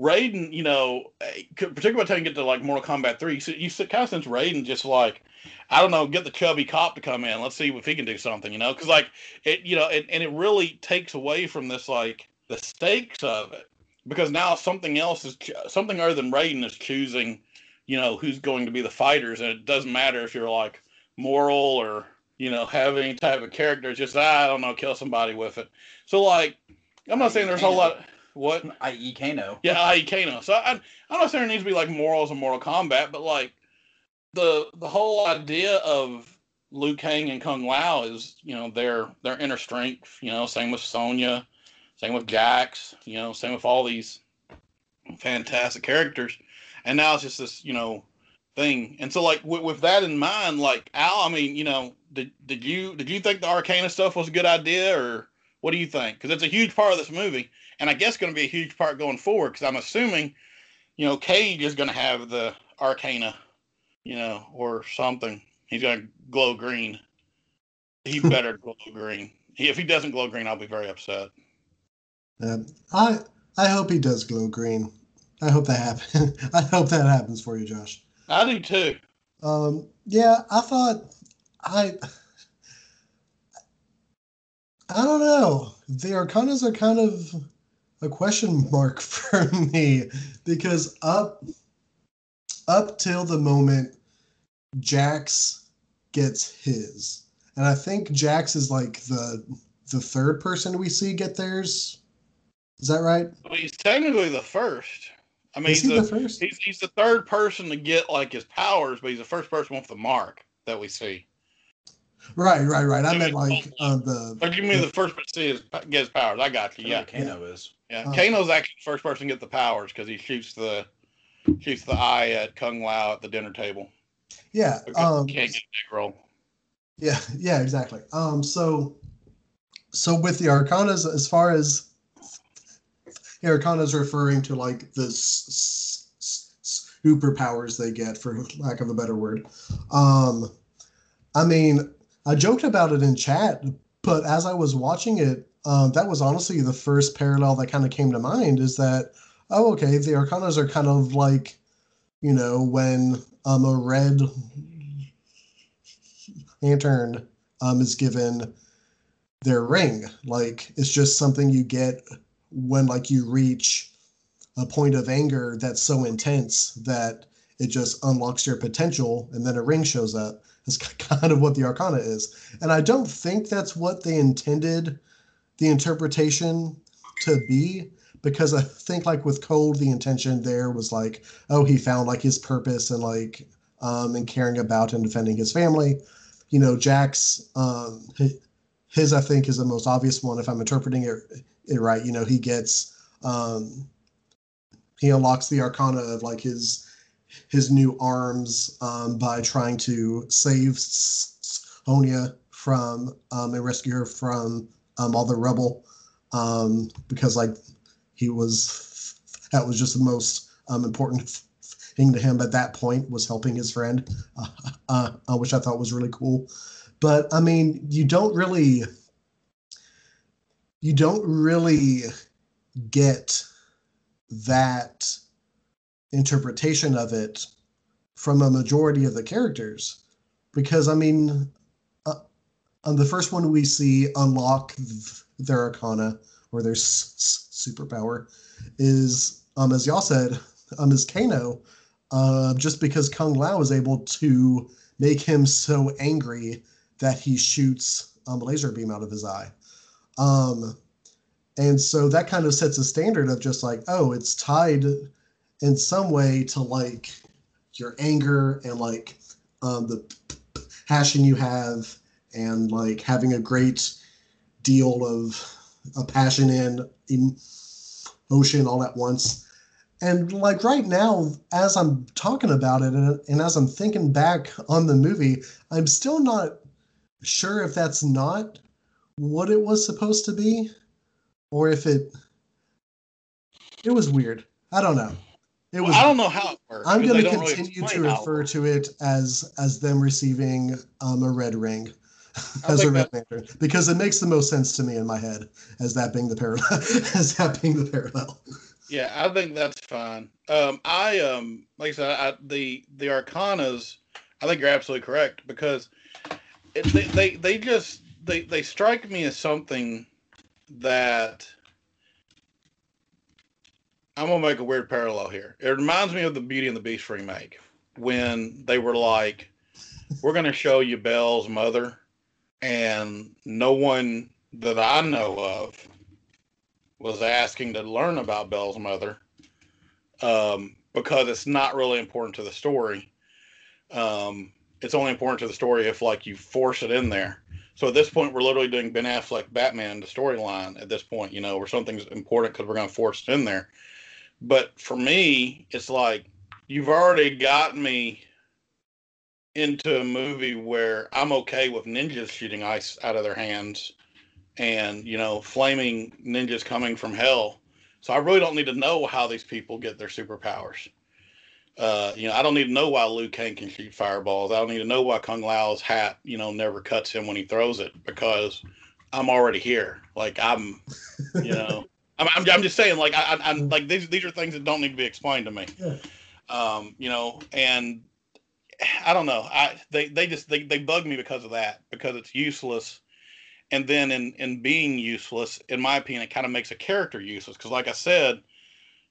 Raiden, you know, eh, particularly by the time you get to like Mortal Kombat three, you, you kind of sense Raiden just like, I don't know, get the chubby cop to come in. Let's see if he can do something, you know, because like it, you know, it, and it really takes away from this like the stakes of it because now something else is something other than Raiden is choosing, you know, who's going to be the fighters, and it doesn't matter if you're like moral or you know have any type of character. It's just ah, I don't know, kill somebody with it. So like, I'm not saying there's a whole lot. What? I.e. Kano. Yeah, i.e. Kano. So I, I'm not saying there needs to be like morals in Mortal Kombat, but like the the whole idea of Liu Kang and Kung Lao is, you know, their their inner strength. You know, same with Sonya, same with Jax. You know, same with all these fantastic characters. And now it's just this, you know, thing. And so, like with, with that in mind, like Al, I mean, you know, did did you did you think the Arcana stuff was a good idea, or what do you think? Because it's a huge part of this movie and I guess going to be a huge part going forward because I'm assuming, you know, Cage is going to have the Arcana, you know, or something. He's going to glow green. He better glow green. If he doesn't glow green, I'll be very upset. Um, I I hope he does glow green. I hope that happens. I hope that happens for you, Josh. I do too. Um, yeah, I thought I I don't know. The Arcanas are kind of a question mark for me because up up till the moment Jax gets his, and I think Jax is like the the third person we see get theirs. Is that right? Well, he's technically the first. I mean, is he's the, the, first? he's, he's the third person to get like his powers, but he's the first person with the mark that we see. Right, right, right. I I meant like uh, the Like you mean the first person to see his, get his powers? I got you. Yeah, Kano is. yeah. Oh. Kano's actually the first person to get the powers because he shoots the shoots the eye at Kung Lao at the dinner table. yeah. Because Um, can't get a big roll. Yeah, yeah, exactly. Um, so, so with the arcanas, as far as the arcanas referring to like the superpowers they get, for lack of a better word. Um, I mean, I joked about it in chat, but as I was watching it, um, that was honestly the first parallel that kind of came to mind. Is that oh, okay? The arcanas are kind of like, you know, when um, a red lantern um, is given their ring. Like it's just something you get when like you reach a point of anger that's so intense that it just unlocks your potential, and then a ring shows up. That's kind of what the Arcana is, and I don't think that's what they intended the interpretation to be. Because I think, like with Cole, the intention there was like, oh, he found like his purpose and like, um, and caring about and defending his family you know, Jack's um, his I think is the most obvious one if I'm interpreting it, it right. You know, he gets um, he unlocks the arcana of like his his new arms um, by trying to save S- S- from um, and rescue her from um, all the rubble um, because like he was that was just the most um, important thing to him at that point was helping his friend uh, uh, uh, which I thought was really cool. But I mean, you don't really, you don't really get that interpretation of it from a majority of the characters, because I mean, uh, on the first one we see unlock th- their arcana or their s- s- superpower is, um, as y'all said, um, is Kano. Uh, just because Kung Lao is able to make him so angry that he shoots um, a laser beam out of his eye. Um, and so that kind of sets a standard of just like, oh, it's tied in some way to like your anger and like um, the passion you have and like having a great deal of a passion and emotion all at once and like right now as i'm talking about it and, and as i'm thinking back on the movie i'm still not sure if that's not what it was supposed to be or if it it was weird i don't know it was I don't know how it works. I'm going to don't really continue to refer to it as as them receiving um, a red ring as a red lantern because it makes the most sense to me in my head as that being the parallel as that being the parallel Yeah, I think that's fine. Um, I um, like I said, I, the the Arcanas, I think you're absolutely correct because they, they they just they they strike me as something that I'm gonna make a weird parallel here. It reminds me of the Beauty and the Beast remake when they were like, "We're gonna show you Belle's mother," and no one that I know of was asking to learn about Belle's mother um, because it's not really important to the story. Um, it's only important to the story if like you force it in there. So at this point, we're literally doing Ben Affleck Batman the storyline. At this point, you know, where something's important because we're going to force it in there. But for me, it's like you've already got me into a movie where I'm okay with ninjas shooting ice out of their hands and you know flaming ninjas coming from hell so i really don't need to know how these people get their superpowers uh, you know i don't need to know why liu kang can shoot fireballs i don't need to know why kung lao's hat you know never cuts him when he throws it because i'm already here like i'm you know I'm, I'm, I'm just saying like I, I, i'm like these, these are things that don't need to be explained to me Yeah. um, you know and i don't know i they, they just they, they bug me because of that because it's useless and then in in being useless, in my opinion, it kind of makes a character useless. Because like I said,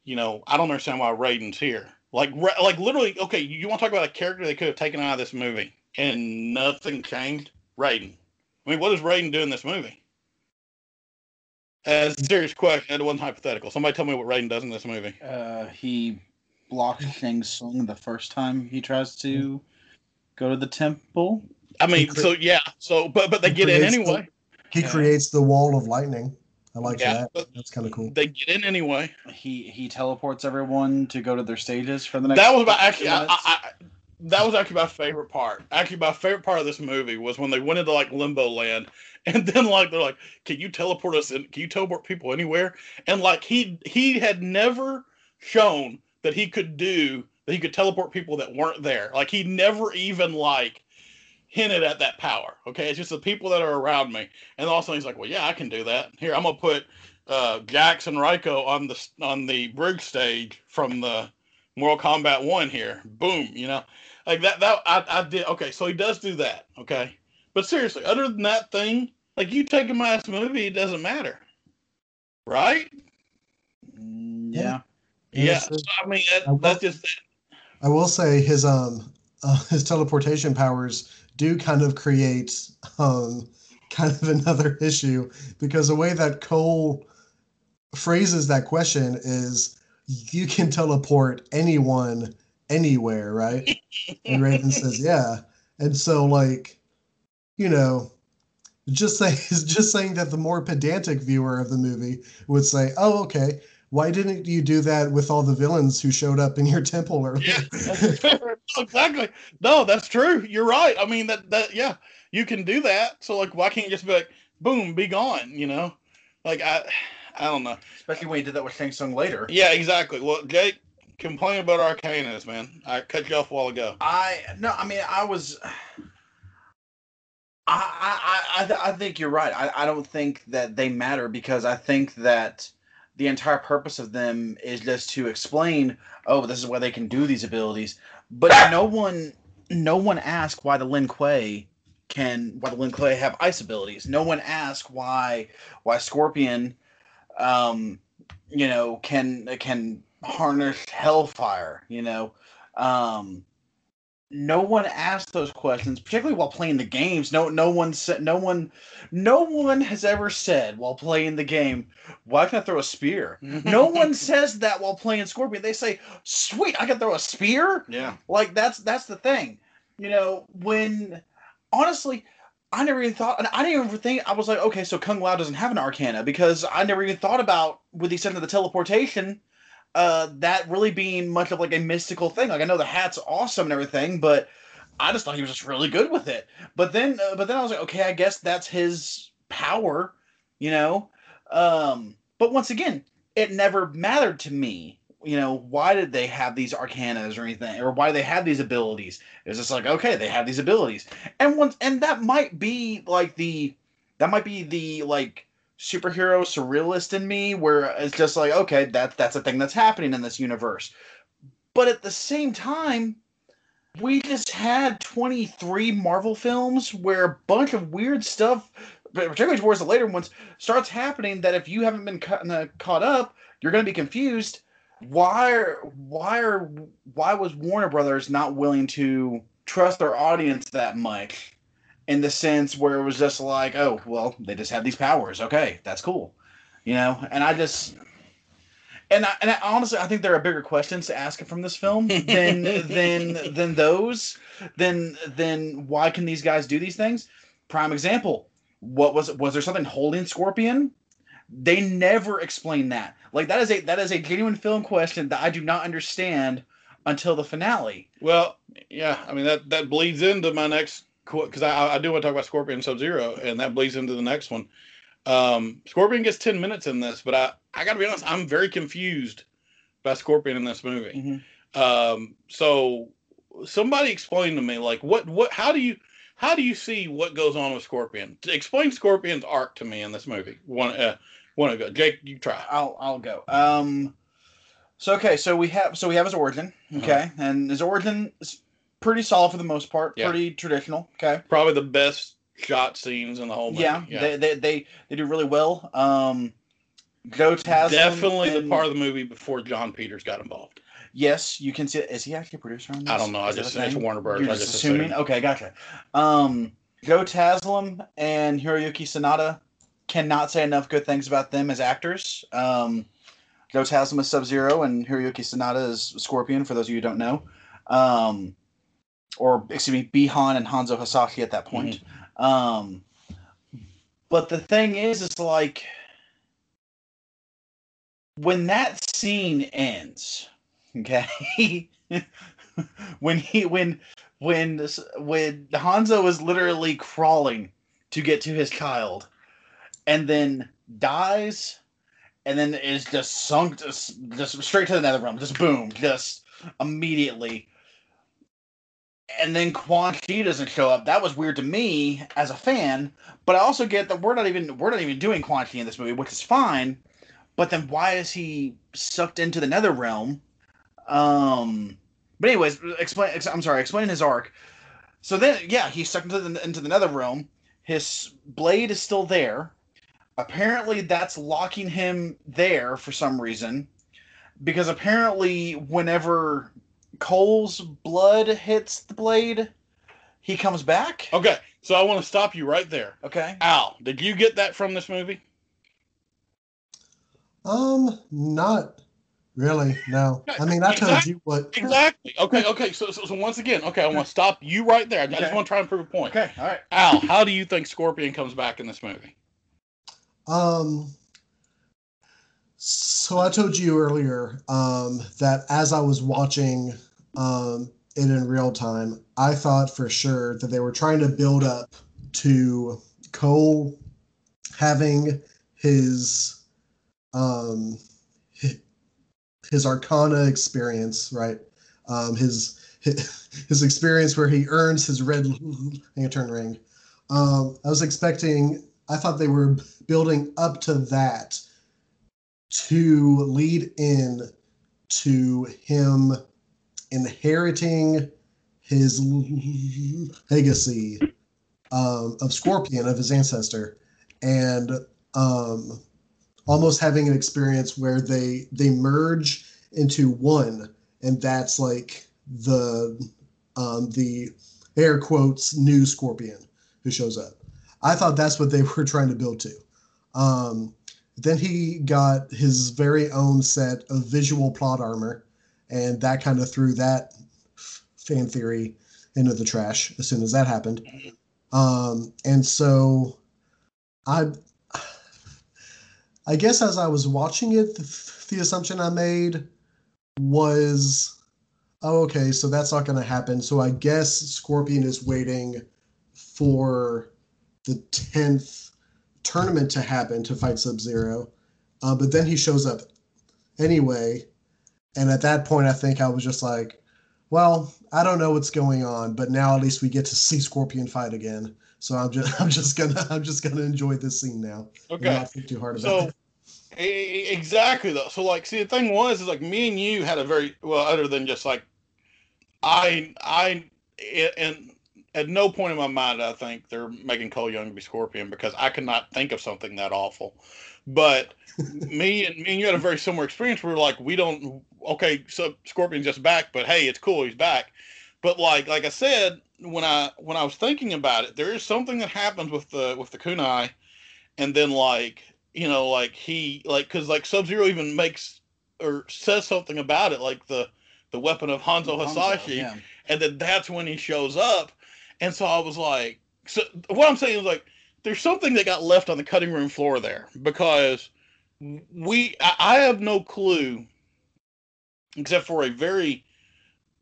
you know, I don't understand why Raiden's here. Like Ra- like literally, okay, you, want to talk about a character they could have taken out of this movie and nothing changed? Raiden. I mean, what does Raiden do in this movie? As a serious question, it wasn't hypothetical. Somebody tell me what Raiden does in this movie. Uh, he blocks Shang Tsung the first time he tries to go to the temple. I mean, cre- so yeah, so but but they he get in creates the- anyway. He Yeah. creates the wall of lightning. I like Yeah, that. That's kind of cool. They get in anyway. He he teleports everyone to go to their stages for the next. That was about actually. I. I, I, that was actually my favorite part. Actually, my favorite part of this movie was when they went into like limbo land, and then like they're like, "Can you teleport us? In, can you teleport people anywhere?" And like he he had never shown that he could do that. He could teleport people that weren't there. Like he never even like hinted at that power. Okay, it's just the people that are around me. And also he's like, "Well, yeah, I can do that. Here, I'm gonna put uh, Jax and Reiko on the on the bridge stage from the Mortal Kombat One here. Boom, you know, like that. That I, I did. Okay, so he does do that. Okay, but seriously, other than that thing, like you take him out of the movie, it doesn't matter, right? Yeah. Yeah. Yes, So, I mean, that, I will- that's just I will say his um uh, his teleportation powers do kind of create um kind of another issue because the way that Cole phrases that question is you can teleport anyone anywhere, right? and Raiden says, "Yeah." And so like you know, just say just saying that the more pedantic viewer of the movie would say, "Oh, okay. Why didn't you do that with all the villains who showed up in your temple earlier?" Yeah, exactly. No, that's true. You're right. I mean that that yeah, you can do that. So like, why can't you just be like, boom, be gone? You know, like I, I don't know. Especially when you did that with Shang Tsung later. Yeah, exactly. Well, Jake, complain about Arcanas, man. I cut you off a while ago. I no, I mean I was. I I I, I think you're right. I, I don't think that they matter because I think that the entire purpose of them is just to explain, oh, this is why they can do these abilities. But no one no one asked why the Lin Kuei can why the Lin Kuei have ice abilities. No one asked why why Scorpion um you know can can harness hellfire, you know. Um no one asked those questions, particularly while playing the games. No, no one said, no one, no one has ever said while playing the game, "Why can I throw a spear?" no one says that while playing Scorpion. They say, "Sweet, I can throw a spear." Yeah. Like that's that's the thing, you know. When honestly, I never even thought, and I didn't even think. I was like, okay, so Kung Lao doesn't have an Arcana because I never even thought about with the extent of the teleportation uh, that really being much of like a mystical thing. Like I know the hat's awesome and everything, but I just thought he was just really good with it. But then, uh, but then I was like, okay, I guess that's his power, you know. Um, but once again, it never mattered to me. You know, why did they have these arcanas or anything, or why they had these abilities? It was just like, okay, they have these abilities, and once, and that might be like the, that might be the like superhero surrealist in me where it's just like okay that that's a thing that's happening in this universe. But at the same time we just had 23 marvel films where a bunch of weird stuff particularly towards the later ones starts happening that if you haven't been ca- uh, caught up you're going to be confused. Why are, why are why was warner brothers not willing to trust their audience that much in the sense where it was just like, oh, well, they just have these powers. Okay, that's cool, you know. And I just, and I, and I, honestly, I think there are bigger questions to ask from this film than than than those. Then then why can these guys do these things? Prime example. What was was there something holding Scorpion? They never explain that. Like that is a that is a genuine film question that I do not understand until the finale. Well, yeah. I mean that that bleeds into my next because I I do want to talk about Scorpion Sub Zero, and that bleeds into the next one. Um, Scorpion gets ten minutes in this, but I I got to be honest, I'm very confused by Scorpion in this movie. Mhm. Um, so somebody explain to me like what what how do you how do you see what goes on with Scorpion? Explain Scorpion's arc to me in this movie. One uh one to go. Jake, you try. I'll I'll go. Um, so okay, so we have so we have his origin. Okay, and his origin is pretty solid for the most part. Yeah. Pretty traditional. Okay. Probably the best shot scenes in the whole movie. Yeah, They, they they they do really well. Um, Joe Taslim definitely the part of the movie before Jon Peters got involved. Yes, you can see. Is he actually a producer on this? I don't know. I Is that just it's? Warner Brothers. You're I just assuming. assumed. Okay, gotcha. Um, Joe Taslim and Hiroyuki Sanada cannot say enough good things about them as actors. Um, Joe Taslim is Sub Zero and Hiroyuki Sanada is Scorpion. For those of you who don't know, um, or excuse me, Bihan and Hanzo Hasashi at that point. Um, but the thing is, it's like when that scene ends, okay, when he when when this- when Hanzo is literally crawling to get to his child, and then dies, and then is just sunk just, just straight to the nether realm, just boom, just immediately. And then Quan Chi doesn't show up. That was weird to me as a fan, but I also get that we're not even we're not even doing Quan Chi in this movie, which is fine. But then why is he sucked into the nether realm? Um, but anyways, explain. ex- I'm sorry, explain his arc. So then, yeah, he's sucked into the into the nether realm. His blade is still there. Apparently, that's locking him there for some reason, because apparently, whenever Cole's blood hits the blade, he comes back. Okay, so I want to stop you right there. Okay. Al, did you get that from this movie? Um, not really. No. I mean, I told you what. Exactly. Okay. Okay. So, so, so once again, okay, I want to stop you right there. I just want to try and prove a point. Okay. All right. Al, how do you think Scorpion comes back in this movie? Um. So I told you earlier um, that as I was watching um, it in real time, I thought for sure that they were trying to build up to Cole having his um, his Arcana experience, right? Um, his his experience where he earns his red lantern ring. Um, I was expecting. I thought they were building up to that to lead in to him inheriting his legacy um, of Scorpion, of his ancestor, and um, almost having an experience where they they merge into one, and that's like the um, the air quotes new Scorpion who shows up. I thought that's what they were trying to build to. Um, then he got his very own set of visual plot armor, and that kind of threw that fan theory into the trash as soon as that happened. Um, and so I, I guess as I was watching it, the, the assumption I made was, oh, okay, so that's not going to happen. So I guess Scorpion is waiting for the 10th tournament to happen to fight Sub Zero. Uh, but then he shows up anyway. And at that point, I think I was just like, well, I don't know what's going on, but now at least we get to see Scorpion fight again. So I'm just, I'm just gonna, I'm just gonna enjoy this scene now. Okay. Not think too hard about So it. exactly though. So like, see, the thing was is like me and you had a very well, other than just like, I I and at no point in my mind I think they're making Cole Young be Scorpion because I could not think of something that awful. But me and me and you had a very similar experience. where We were like, we don't. Okay, so Scorpion's just back, but hey, it's cool, he's back. But like, like I said, when I when I was thinking about it, there is something that happens with the with the kunai, and then like you know, like he like because like Sub Zero even makes or says something about it, like the the weapon of Hanzo Hasashi, Yeah. and then that's when he shows up. And so I was like, so what I'm saying is like, there's something that got left on the cutting room floor there because we, I, I have no clue, except for a very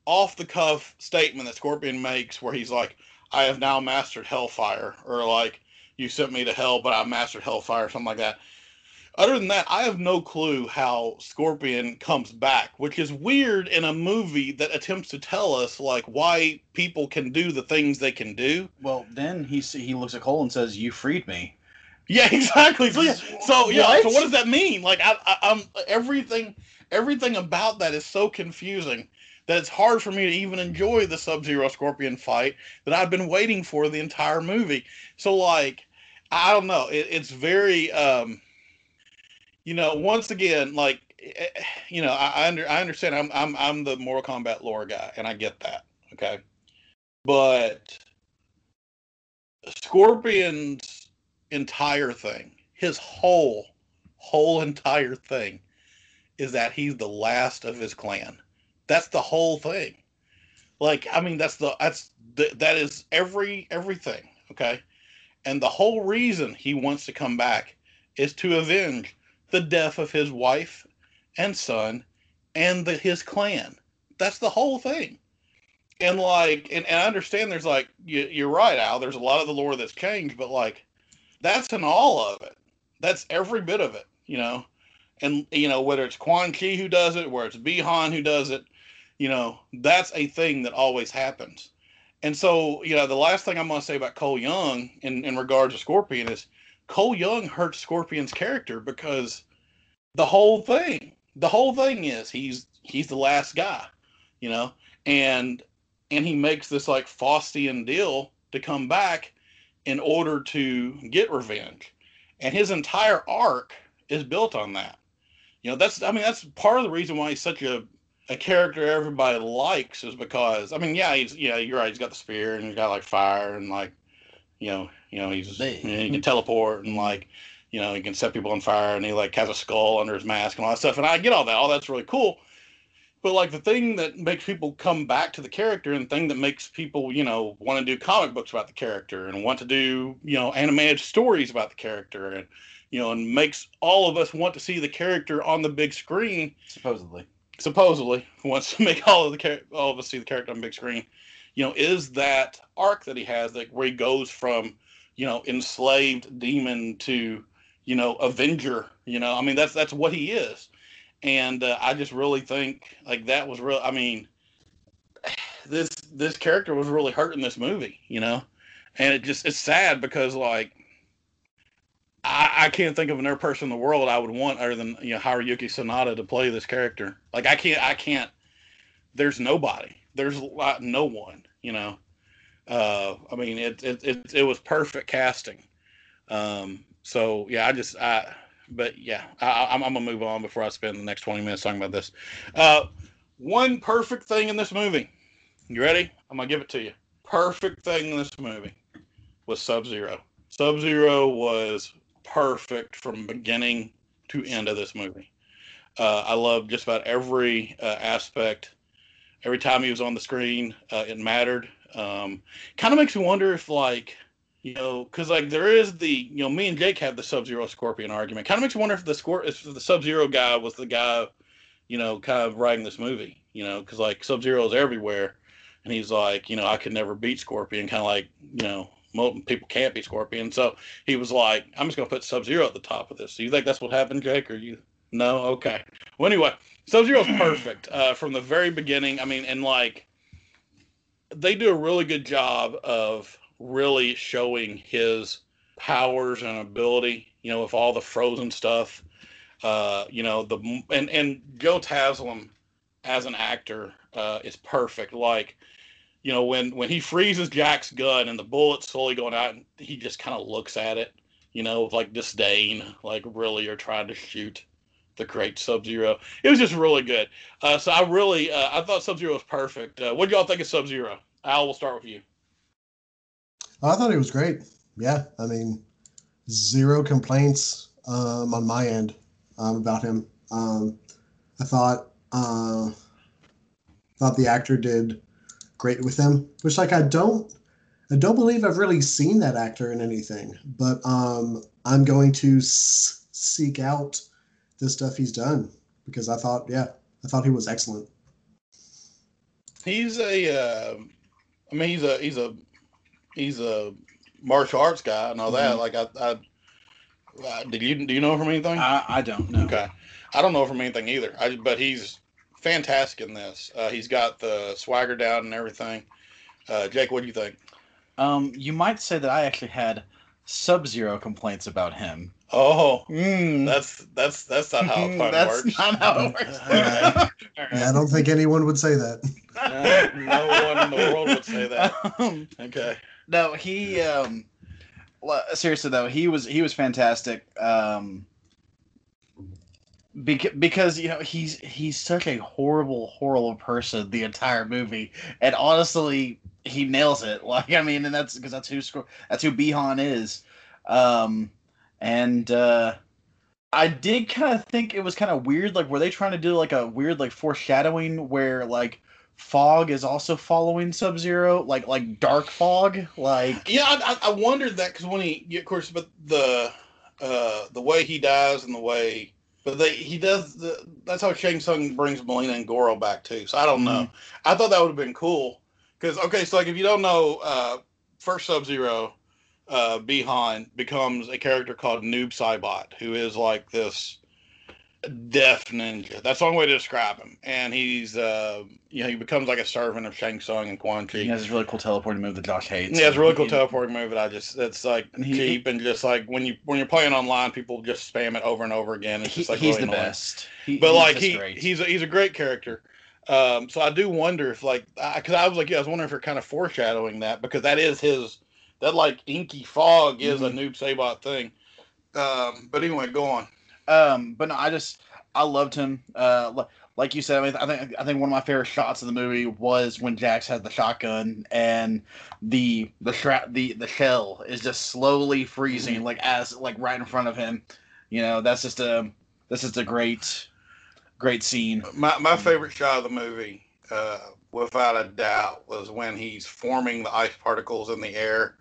off the cuff statement that Scorpion makes where he's like, I have now mastered Hellfire, or like, you sent me to hell, but I mastered Hellfire, or something like that. Other than that, I have no clue how Scorpion comes back, which is weird in a movie that attempts to tell us like why people can do the things they can do. Well, then he he looks at Cole and says, "You freed me." Yeah, exactly. So yeah, so yeah. What? So what does that mean? Like I, I, I'm everything, everything about that is so confusing that it's hard for me to even enjoy the Sub Zero Scorpion fight that I've been waiting for the entire movie. So like, I don't know. It, it's very, um, you know, once again, like, eh, you know, I, I under I understand. I'm I'm I'm the Mortal Kombat lore guy, and I get that. Okay, but Scorpion's entire thing, his whole whole entire thing, is that he's the last of his clan. That's the whole thing. Like, I mean, that's the that's the, that is every everything. Okay, and the whole reason he wants to come back is to avenge the death of his wife and son and the, his clan. That's the whole thing. And like, and, and I understand there's like, you, you're right, Al. There's a lot of the lore that's changed, but like, that's in all of it. That's every bit of it, you know. And you know whether it's Quan Chi who does it, where it's Bi-Han who does it, you know, that's a thing that always happens. And so, you know, the last thing I'm going to say about Cole Young in, in regards to Scorpion is Cole Young hurts Scorpion's character because the whole thing, the whole thing is he's he's the last guy, you know, and and he makes this like Faustian deal to come back in order to get revenge, and his entire arc is built on that. You know, that's I mean that's part of the reason why he's such a a character everybody likes is because I mean, yeah, he's yeah, you're right. He's got the spear and he's got like fire and like, you know, you know, he's you know, he can teleport and like, you know, he can set people on fire and he like has a skull under his mask and all that stuff. And I get all that. All that's really cool. But like the thing that makes people come back to the character and the thing that makes people, you know, want to do comic books about the character and want to do, you know, animated stories about the character and you know, and makes all of us want to see the character on the big screen. Supposedly supposedly wants to make all of the all of us see the character on big screen, you know, is that arc that he has, like where he goes from, you know, enslaved demon to, you know, avenger. You know, I mean that's that's what he is, and uh, I just really think like that was real. I mean, this this character was really hurting this movie, you know, and it just it's sad because like I, I, can't think of another person in the world I would want other than you know Hiroyuki Sanada to play this character. Like I can't, I can't. There's nobody. There's no one. You know. Uh, I mean, it, it it it was perfect casting. Um, so yeah, I just I. But yeah, I, I'm, I'm gonna move on before I spend the next 20 minutes talking about this. Uh, one perfect thing in this movie. You ready? I'm gonna give it to you. Perfect thing in this movie was Sub Zero. Sub Zero was perfect from beginning to end of this movie. Uh, I love just about every uh, aspect. Every time he was on the screen, uh, it mattered. Um, kind of makes me wonder if, like, you know, because like there is the, you know, me and Jake have the Sub Zero Scorpion argument. Kind of makes me wonder if the score, if the Sub Zero guy was the guy, you know, kind of writing this movie. You know, because like Sub Zero is everywhere, and he's like, you know, I could never beat Scorpion. Kind of like, you know, people can't be Scorpion. So he was like, I'm just to put Sub Zero at the top of this. Do you think that's what happened, Jake? Or you? No? Okay. Well, anyway, Sub Zero's perfect uh, from the very beginning. I mean, and like, they do a really good job of really showing his powers and ability, you know, with all the frozen stuff. Uh, you know, the and and Joe Taslim as an actor uh, is perfect. Like you know, when when he freezes Jack's gun and the bullet's slowly going out, and he just kind of looks at it, you know, with like disdain, like really you're trying to shoot the great Sub Zero. It was just really good. Uh, so I really, uh, I thought Sub Zero was perfect. Uh, what do y'all think of Sub Zero? Al, we'll start with you. I thought it was great. Yeah, I mean, zero complaints um, on my end um, about him. Um, I thought uh, thought the actor did great with him. Which like I don't I don't believe I've really seen that actor in anything, but um, I'm going to s- seek out the stuff he's done because I thought, yeah, I thought he was excellent. He's a, uh, I mean, he's a he's a he's a martial arts guy and all that. Mm-hmm. Like I, I, I, did you do you know from anything? I, I don't know. Okay, I don't know from anything either. I, but he's fantastic in this. Uh, he's got the swagger down and everything. Uh, Jake, what do you think? Um, you might say that I actually had Sub Zero complaints about him. Oh, Mm. that's that's that's not how it That's works. not how it works. Alright. Yeah, I don't think anyone would say that. Uh, no one in the world would say that. Um, Okay. no, he um well, seriously though, he was he was fantastic. Um because, because you know he's he's such a horrible horrible person the entire movie and honestly he nails it. Like i mean and that's because that's who Scor- that's who Bihan is. Um and uh i did kind of think it was kind of weird like were they trying to do like a weird like foreshadowing where like fog is also following sub zero like like dark fog? Like Yeah, I, I wondered that because when he, of course, but the uh, the way he dies and the way, but they he does the that's how Shang Tsung brings Mileena and Goro back too. So I don't know. I thought that would have been cool because okay, so like if you don't know, uh, first Sub Zero, uh, Bihan becomes a character called Noob Saibot, who is like this deaf ninja. That's the only way to describe him. And he's uh, you know he becomes like a servant of Shang Tsung and Quan Chi. he has this really cool teleporting move that josh hates Yeah, it's a really cool He- teleporting move that I just it's like he- cheap and just like when you when you're playing online, people just spam it over and over again. It's just like he's really the annoying. best He- But he's like he great. he's a, he's a great character. Um, so I do wonder if like because I, was like yeah, I was wondering if you're kind of foreshadowing that because that is his that like inky fog is Mm-hmm. a noob saibot thing. Um, but anyway, go on. Um, but no, I just I loved him. Uh, like you said, I mean, I think I think one of my favorite shots in the movie was when Jax has the shotgun and the the shra- the the shell is just slowly freezing, like as like right in front of him. You know, that's just a that's just a great great scene. My my favorite shot of the movie, uh, without a doubt, was when he's forming the ice particles in the air,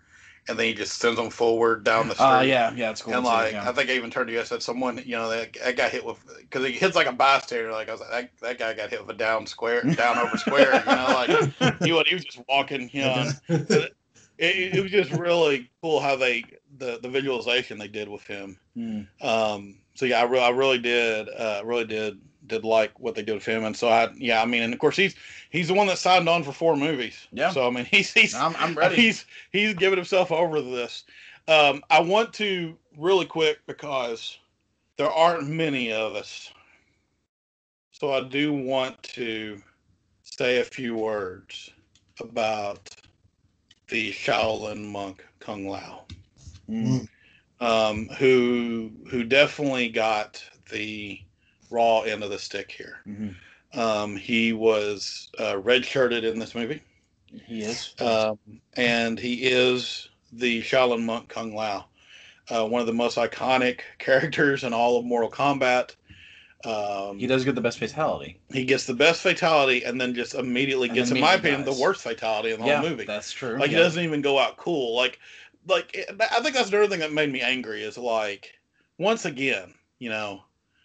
and then he just sends them forward down the street. Uh, yeah, yeah, it's cool. and too, like yeah. I think I even turned to you. I said someone, you know, that, that got hit with because he hits like a bystander. Like I was like, that, that guy got hit with a down square, down over square. You know, like he was, he was just walking. You know, it, it, it was just really cool how they the the visualization they did with him. Mm. Um, so yeah, I, re- I really did, uh, really did did like what they did with him. And so I, yeah, I mean, and of course he's he's the one that signed on for four movies. Yeah. So I mean, he's he's I'm, I'm ready. He's he's giving himself over to this. Um, I want to really quick because there aren't many of us, so I do want to say a few words about the Shaolin monk Kung Lao, Mm. um, who who definitely got the raw end of the stick here. Mhm. Um, he was uh, redshirted in this movie. He is. Um, and he is the Shaolin monk Kung Lao, uh, one of the most iconic characters in all of Mortal Kombat. Um, he does get the best fatality. he gets the best fatality, and then just immediately And gets, then in my immediately opinion, dies. the worst fatality in the yeah, whole movie. that's true. Like yeah. he doesn't even go out cool. Like, like I think that's another thing that made me angry is like once again, you know,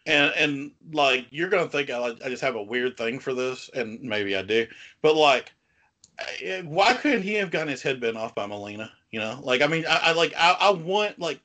and and like you're gonna think I, I just have a weird thing for this, and maybe I do, but like, why couldn't he have gotten his head bitten off by Mileena? You know, like I mean, I, I like I, I want like.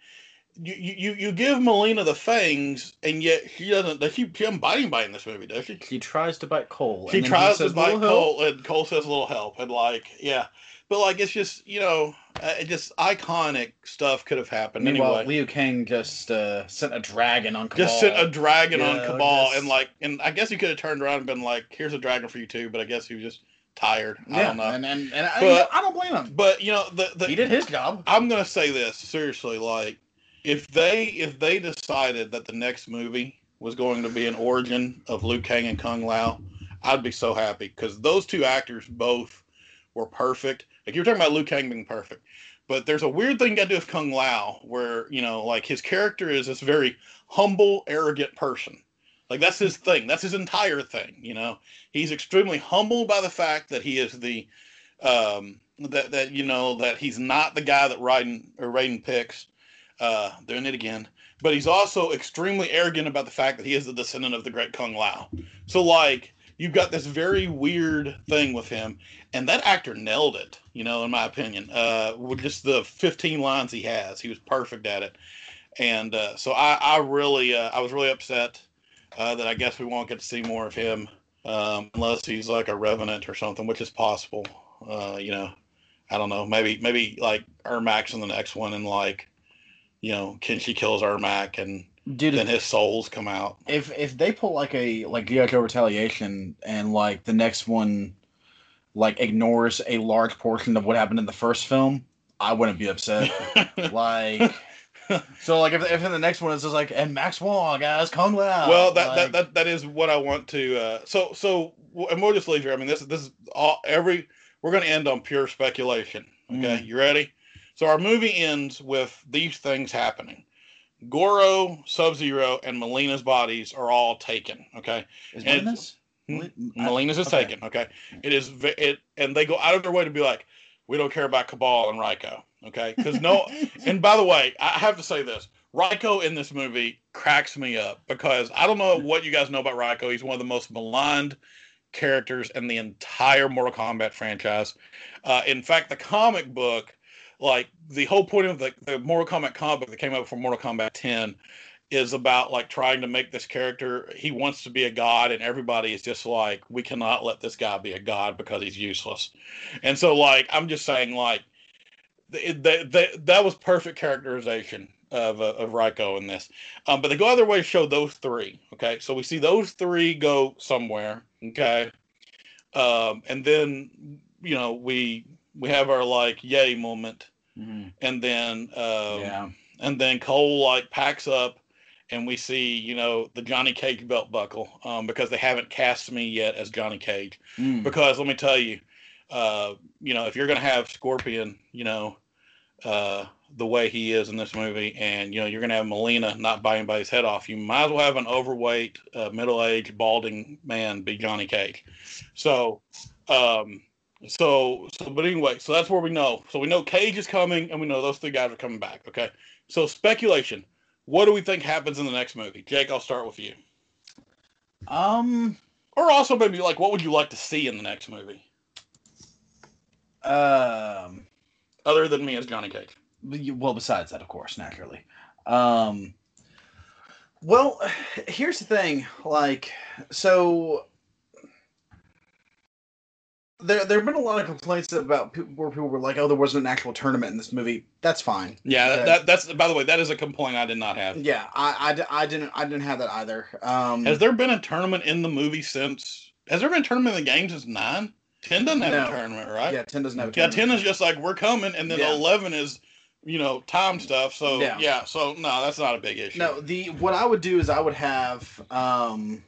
You, you you give Mileena the fangs, and yet she doesn't. Does she, she doesn't bite anybody in this movie, does she? He tries to bite Cole. She tries to bite "Little help." Cole, and Cole says a little help, and like, yeah, but like it's just you know, uh, just iconic stuff could have happened Meanwhile, anyway. Liu Kang just uh, sent a dragon on Cabal. Just sent a dragon on Yeah, Cabal, just- and like, and I guess he could have turned around and been like, "Here's a dragon for you too," but I guess he was just tired. I don't know. And, and, and I, I don't blame him. But you know, the the he did his job. I'm gonna say this seriously. Like, if they if they decided that the next movie was going to be an origin of Liu Kang and Kung Lao, I'd be so happy because those two actors both were perfect. Like you were talking about Liu Kang being perfect, but there's a weird thing you got to do with Kung Lao where you know, like his character is this very humble, arrogant person. Like that's his thing. That's his entire thing. You know, he's extremely humbled by the fact that he is the um, that that you know that he's not the guy that Raiden or Raiden picks. Uh, doing it again, but he's also extremely arrogant about the fact that he is the descendant of the great Kung Lao. So like you've got this very weird thing with him, and that actor nailed it. You know, in my opinion, uh, with just the 15 lines he has, he was perfect at it. And uh, so I, I really, uh, I was really upset uh, that I guess we won't get to see more of him um, unless he's like a revenant or something, which is possible. Uh, you know, I don't know. Maybe maybe like Ermacs in the next one, and like you know, Kenshi kills Ermac and Dude, then his souls come out. if if they pull like a like Joe retaliation and like the next one like ignores a large portion of what happened in the first film, I wouldn't be upset. like so like if, if in the next one it's just like and Max Huang guys Kung Lao. well, that, like, that that that is what I want to. Uh, so so and we'll just leave here. I mean, this this is all every. We're going to end on pure speculation. Okay, you ready? So our movie ends with these things happening. Goro, Sub Zero, and Mileena's bodies are all taken. Okay, is and- Mileena's? Hmm? Mileena's is okay. taken. Okay, it is it, and they go out of their way to be like, we don't care about Kabal and Reiko. Okay, because no, and by the way, I have to say this: Reiko in this movie cracks me up because I don't know what you guys know about Reiko. He's one of the most maligned characters in the entire Mortal Kombat franchise. Uh, in fact, the comic book, like the whole point of the, the Mortal Kombat comic book that came out for Mortal Kombat 10 is about like trying to make this character he wants to be a god and everybody is just like we cannot let this guy be a god because he's useless. And so like i'm just saying like th- th- th- that was perfect characterization of uh, of Reiko in this. Um, but they go other way to show those three okay? So we see those three go somewhere okay? Um, and then you know we we have our like yay moment. Mhm. and then um, yeah. and then Cole like packs up, and we see you know the Johnny Cage belt buckle um, because they haven't cast me yet as Johnny Cage. Mm. Because let me tell you, uh, you know if you're gonna have Scorpion, you know, uh, the way he is in this movie, and you know you're gonna have Mileena not bite anybody's head off, you might as well have an overweight, uh, middle-aged, balding man be Johnny Cage. So. Um, so, so, but anyway, so that's where we know. So we know Cage is coming, and we know those three guys are coming back. Okay. So speculation. What do we think happens in the next movie? Jake, I'll start with you. Um. Or also maybe like, what would you like to see in the next movie, Um. other than me as Johnny Cage? well besides that of course naturally um well here's the thing like so there there have been a lot of complaints about people where people were like oh there wasn't an actual tournament in this movie that's fine Yeah, that, that, that's by the way, that is a complaint I did not have. yeah I, I, I didn't i didn't have that either um Has there been a tournament in the movie since? Has there been a tournament in the game since nine? Ten doesn't have No. a tournament, right? yeah 10 doesn't have a Yeah, ten is just like we're coming, and then Yeah. eleven is, you know, time stuff. So Yeah. yeah. so no, that's not a big issue. No, the what I would do is I would have um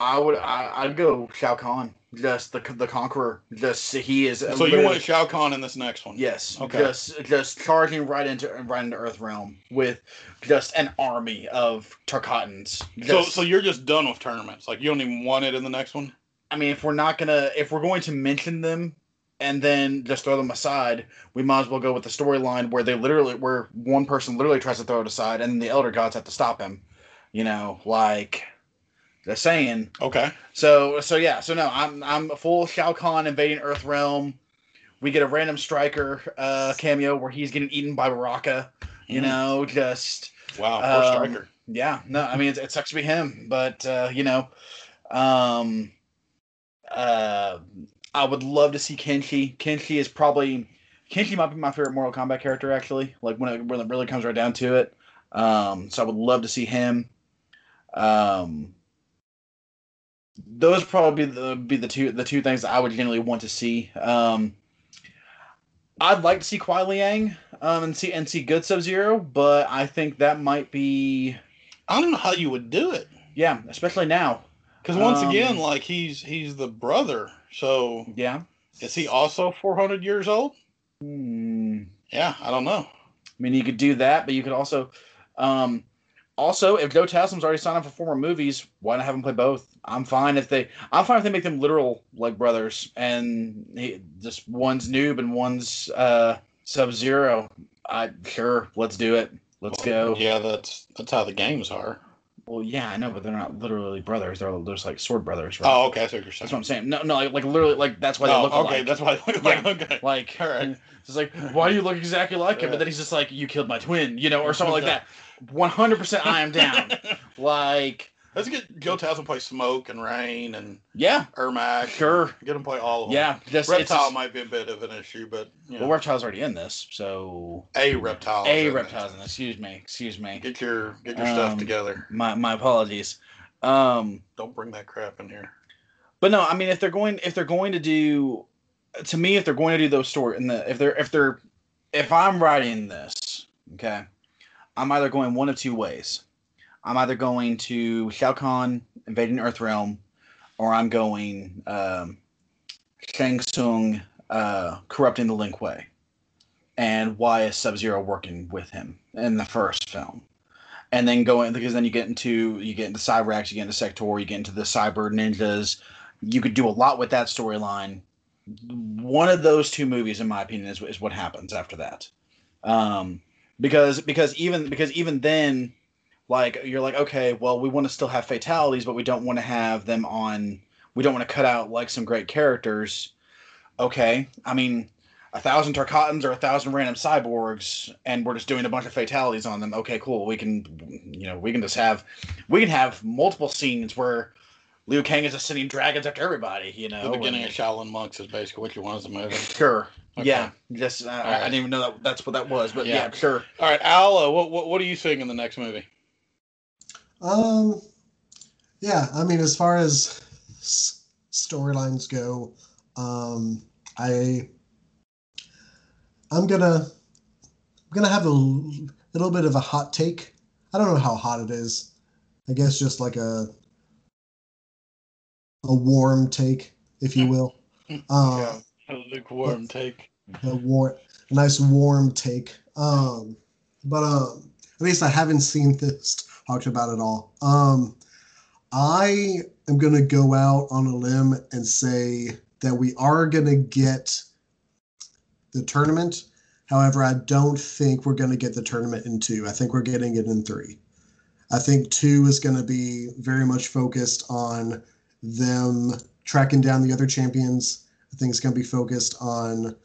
I would I, I'd go Shao Kahn, just the the conqueror. Just he is. So you want Shao Kahn in this next one? Yes. Okay. Just just charging right into right into Earth Realm with just an army of Tarkatans. So, so you're just done with tournaments. Like you don't even want it in the next one. I mean, if we're not gonna, if we're going to mention them and then just throw them aside, we might as well go with the storyline where they literally, where one person literally tries to throw it aside, and the Elder Gods have to stop him. You know, like just saying. Okay. So, so yeah, so no, I'm I'm a full Shao Kahn invading Earth Realm. We get a random Stryker uh, cameo where he's getting eaten by Baraka. You Mhm. know, just Wow. Poor Um, Stryker. yeah, no, I mean it, it sucks to be him, but uh, you know, um, uh, I would love to see Kenshi. Kenshi is probably Kenshi might be my favorite Mortal Kombat character actually. Like when it when it really comes right down to it. Um, so I would love to see him. Um, those probably be the be the two the two things I would generally want to see. Um, I'd like to see Kuai Liang um, and see and see good Sub Zero, but I think that might be I don't know how you would do it yeah, especially now. because once Um, again, like he's he's the brother. So Yeah. is he also 400 years old? Hmm. Yeah, I don't know. I mean, you could do that, but you could also, um, also if Joe Taslim's already signed up for four more movies, why not have him play both? I'm fine if they, I'm fine if they make them literal like brothers, and he, just one's noob and one's uh Sub Zero. I sure, let's do it. Let's go. Yeah, that's that's how the games are. Well, yeah, I know, but they're not literally brothers. They're just like sword brothers, right? Oh, okay, that's what you're saying. That's what I'm saying. No, no, like, like literally, like that's why they Oh, look okay, alike. that's why. They look like, okay. like All right. it's like why do you look exactly like him Yeah. but then he's just like you killed my twin you know or something like that 100% i am down like Let's get Joe Taslim play Smoke and Rain and Yeah, Ermac. sure. Get him play all of them. Yeah, just Reptile just- might be a bit of an issue, but you know, well, reptile's already in this, so a reptile. a reptile's in this. Excuse me, excuse me. Get your get your Um, stuff together. My my apologies. Um, Don't bring that crap in here. but no, I mean, if they're going, if they're going to do, to me, if they're going to do those story, and the if they're if they're, if I'm writing this, okay, I'm either going one of two ways. I'm either going to Shao Kahn invading Earthrealm, or I'm going um, Shang Tsung uh, corrupting the Lin Kuei, and why is Sub Zero working with him in the first film, and then going because then you get into you get into Cyrax, you get into Sector, you get into the Cyber Ninjas. You could do a lot with that storyline. One of those two movies, in my opinion, is, is what happens after that, um, because because even because even then like you're like okay well we want to still have fatalities but we don't want to have them on we don't want to cut out like some great characters. Okay i mean a thousand tarkatans or a thousand random cyborgs and we're just doing a bunch of fatalities on them. Okay cool we can you know we can just have we can have multiple scenes where liu kang is just sending dragons after everybody you know the beginning and- of Shaolin Monks is basically what you want as a movie. sure Okay. yeah just uh, I, I didn't even know that that's what that was but Yeah. yeah, sure All right, Al, uh, what, what what are you seeing in the next movie? Um, yeah, I mean, as far as s- storylines go, um, I I'm gonna I'm gonna have a l- little bit of a hot take. I don't know how hot it is. I guess just like a a warm take, if you will. Uh, A lukewarm take. a warm, nice warm take. Um, but um, at least I haven't seen this talked about at all. Um, I am gonna go out on a limb and say that we are gonna get the tournament. However, I don't think we're gonna get the tournament in two. I think we're getting it in three. I think two is gonna be very much focused on them tracking down the other champions. I think it's gonna be focused on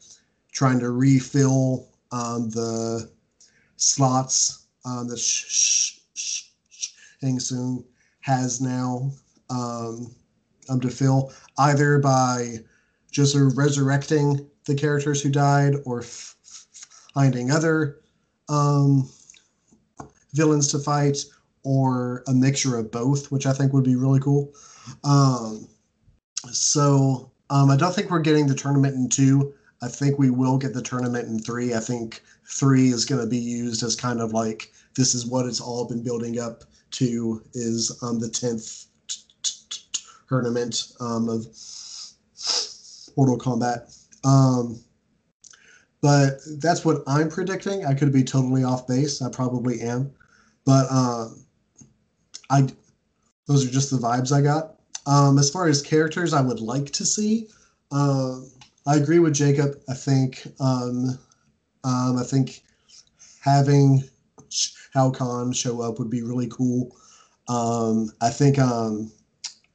trying to refill um, the slots um, that Shang Tsung has now um, um, to fill, either by just sort of resurrecting the characters who died or f- finding other um, villains to fight, or a mixture of both, which I think would be really cool. Um, so um, I don't think we're getting the tournament in two. I think we will get the tournament in three. I think three is going to be used as kind of like this is what it's all been building up to is um, the tenth t- t- t- tournament um, of Mortal Kombat. Um, but that's what I'm predicting. I could be totally off base. I probably am, but um, I those are just the vibes I got. Um, as far as characters, I would like to see. Um, I agree with Jacob. I think um, um, I think having Shao Kahn show up would be really cool. Um, I think um,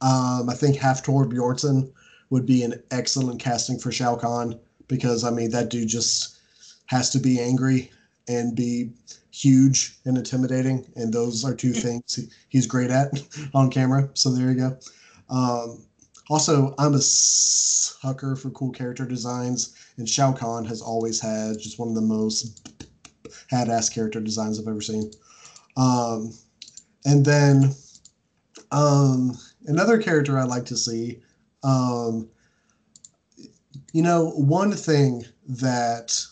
um, I think Hafthor Bjornsson would be an excellent casting for Shao Kahn because I mean that dude just has to be angry and be huge and intimidating, and those are two things he, he's great at on camera. So there you go. Um, also, I'm a sucker for cool character designs, and Shao Kahn has always had just one of the most badass character designs I've ever seen. Um, and then um, another character I'd like to see. Um, you know, one thing that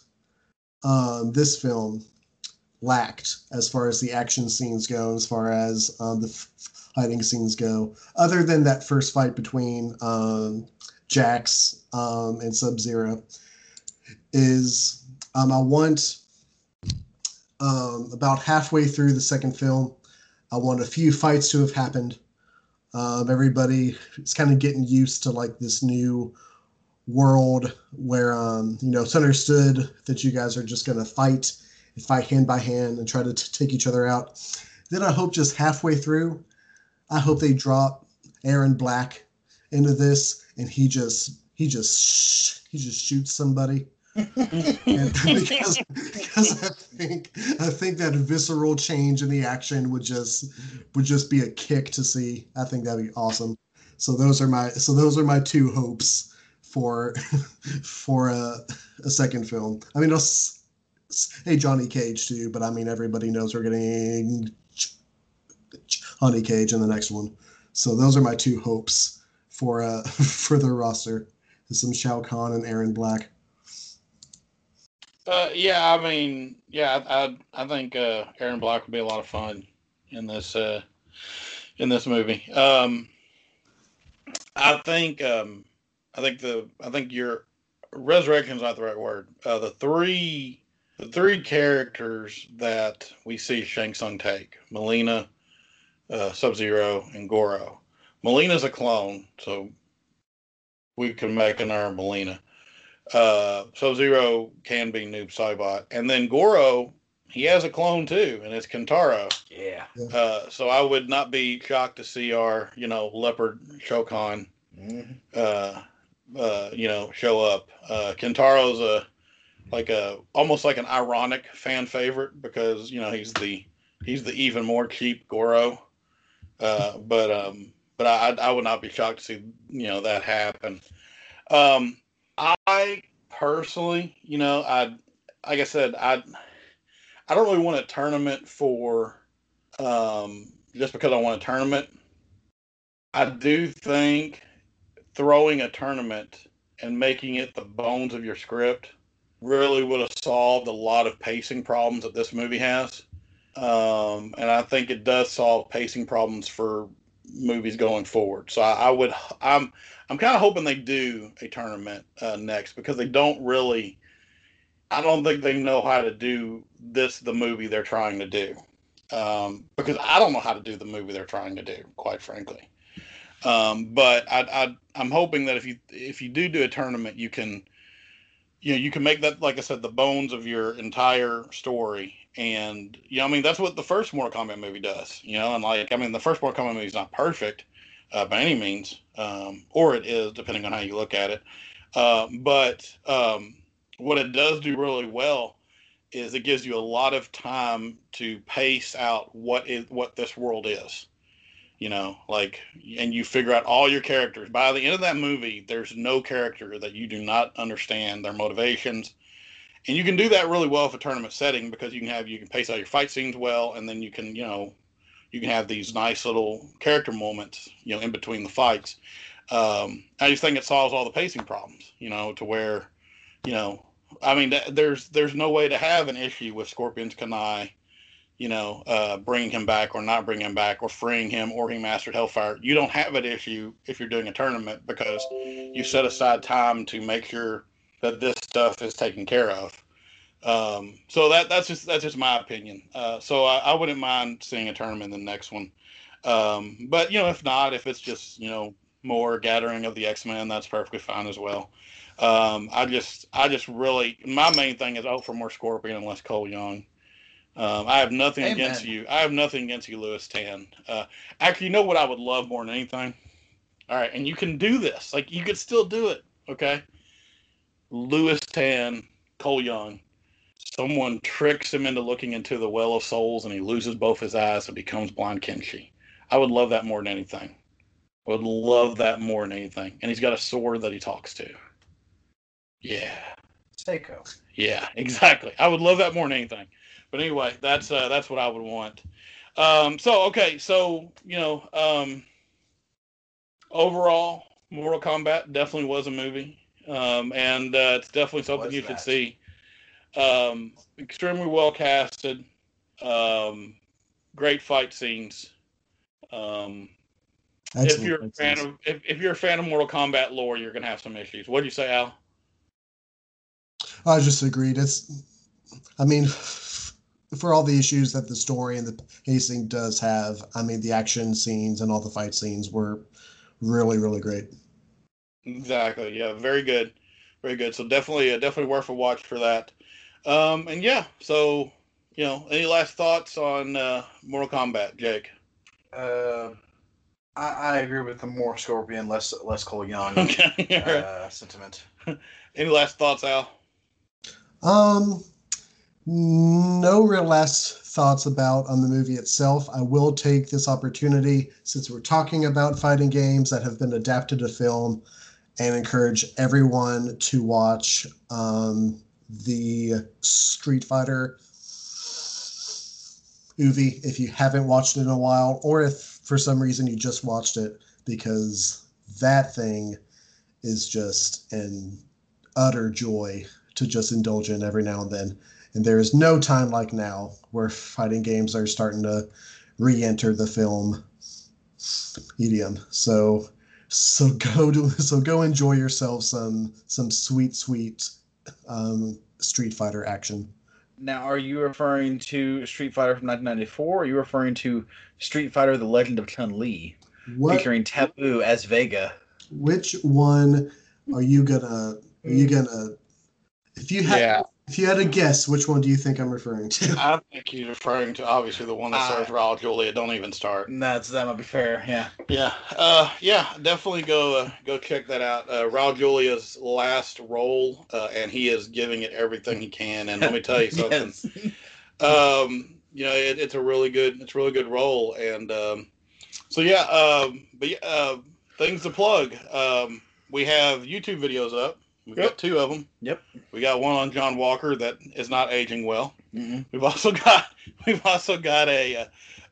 um, this film lacked as far as the action scenes go, as far as um, the f- fighting scenes go, other than that first fight between um, Jax um, and Sub Zero, is um, I want um, about halfway through the second film, I want a few fights to have happened. Um, everybody is kind of getting used to like this new world where um, you know it's understood that you guys are just going to fight and fight hand by hand and try to t- take each other out. Then I hope just halfway through, I hope they drop Erron Black into this and he just he just sh- he just shoots somebody because, because I think I think that visceral change in the action would just would just be a kick to see. I think that'd be awesome. So those are my so those are my two hopes for for a, a second film. I mean, hey Johnny Cage too, but I mean everybody knows we're getting Johnny Cage in the next one. So those are my two hopes for uh for the roster. There's some Shao Kahn and Erron Black. Uh, yeah, I mean, yeah, I I, I think uh, Erron Black would be a lot of fun in this uh, in this movie. Um, I think um, I think the I think your resurrection is not the right word. Uh, the three the three characters that we see Shang Tsung take Mileena, uh, Sub Zero, and Goro. Mileena's a clone, so we can make an our Mileena uh, Sub Zero can be Noob Saibot, and then Goro, he has a clone too, and it's Kintaro. Yeah. Uh, so I would not be shocked to see our, you know, Leopard Shao Kahn, mm-hmm. uh, uh, you know, show up. Uh, Kintaro's a like a almost like an ironic fan favorite because you know he's the he's the even more cheap Goro. Uh, but um, but I I would not be shocked to see you know that happen. Um, I personally, you know, I like I said, I I don't really want a tournament for um, just because I want a tournament. I do think throwing a tournament and making it the bones of your script really would have solved a lot of pacing problems that this movie has. Um, and I think it does solve pacing problems for movies going forward. So I, I would I'm I'm kind of hoping they do a tournament uh, next because they don't really. I don't think they know how to do this the movie they're trying to do. Um, because I don't know how to do the movie they're trying to do, quite frankly. Um, but I, I I'm hoping that if you if you do do a tournament, you can you know you can make that like I said the bones of your entire story and you know, I mean, that's what the first Mortal Kombat movie does. You know, and like, I mean, the first Mortal Kombat movie is not perfect uh, by any means, um, or it is depending on how you look at it. Uh, but um, what it does do really well is it gives you a lot of time to pace out what is what this world is. You know, like, and you figure out all your characters. By the end of that movie, there's no character that you do not understand their motivations and you can do that really well for a tournament setting because you can have you can pace out your fight scenes well, and then you can you know you can have these nice little character moments you know in between the fights. Um, I just think it solves all the pacing problems, you know, to where you know I mean there's there's no way to have an issue with Scorpion's kunai you know, uh, bringing him back or not bringing him back or freeing him or he mastered Hellfire. You don't have an issue if you're doing a tournament because you set aside time to make sure that this stuff is taken care of. Um, so that that's just that's just my opinion. Uh, so I, I, wouldn't mind seeing a tournament in the next one. Um, but you know, if not, if it's just you know more gathering of the X Men, that's perfectly fine as well. Um, I just I just really my main thing is out for more Scorpion and less Cole Young. Um, I have nothing Amen. against you. I have nothing against you, Lewis Tan. Uh, actually, you know what I would love more than anything? All right, and you can do this. Like you could still do it. Okay. Lewis Tan, Cole Young. Someone tricks him into looking into the well of souls and he loses both his eyes and becomes blind Kenshi. I would love that more than anything. I would love that more than anything. And he's got a sword that he talks to. Yeah. Seiko. Yeah, exactly. I would love that more than anything. But anyway, that's uh, that's what I would want. Um, so okay, so you know, um, overall, Mortal Kombat definitely was a movie um, and uh, it's definitely something you that? should see. Um, extremely well casted, um, great fight scenes. Um, if you're a fan of if, if you're a fan of Mortal Kombat lore, you're gonna have some issues. What do you say, Al? I just agreed. It's, I mean, for all the issues that the story and the pacing does have, I mean, the action scenes and all the fight scenes were really, really great. Exactly. Yeah. Very good. Very good. So definitely, uh, definitely worth a watch for that. Um, and yeah. So you know, any last thoughts on uh, Mortal Kombat, Jake? Uh, I, I agree with the more Scorpion, less less Cole Young okay. uh, sentiment. any last thoughts, Al? Um, no real last thoughts about on the movie itself. I will take this opportunity since we're talking about fighting games that have been adapted to film and encourage everyone to watch um, the Street Fighter movie if you haven't watched it in a while, or if for some reason you just watched it because that thing is just an utter joy to just indulge in every now and then. And there is no time like now where fighting games are starting to re-enter the film medium. So so go to so go enjoy yourself some some sweet sweet um, Street Fighter action. Now, are you referring to Street Fighter from 1994? Or are you referring to Street Fighter: The Legend of Chun Li, featuring Taboo as Vega? which one are you gonna are you gonna if you had Yeah. If you had to guess which one do you think I'm referring to? I think you're referring to obviously the one that Uh, stars Raul Julia. Don't even start. That's that might be fair. Yeah. Yeah, uh, yeah, definitely go uh, go check that out. Uh, Raul Julia's last role, uh, and he is giving it everything he can. And let me tell you something. yes. um, you know, it, it's a really good, it's a really good role, and um, so yeah. Um, but yeah, uh, things to plug. Um, we have YouTube videos up. We've Yep. got two of them. Yep. We got one on John Walker that is not aging well. Mm-mm. We've also got we've also got a uh,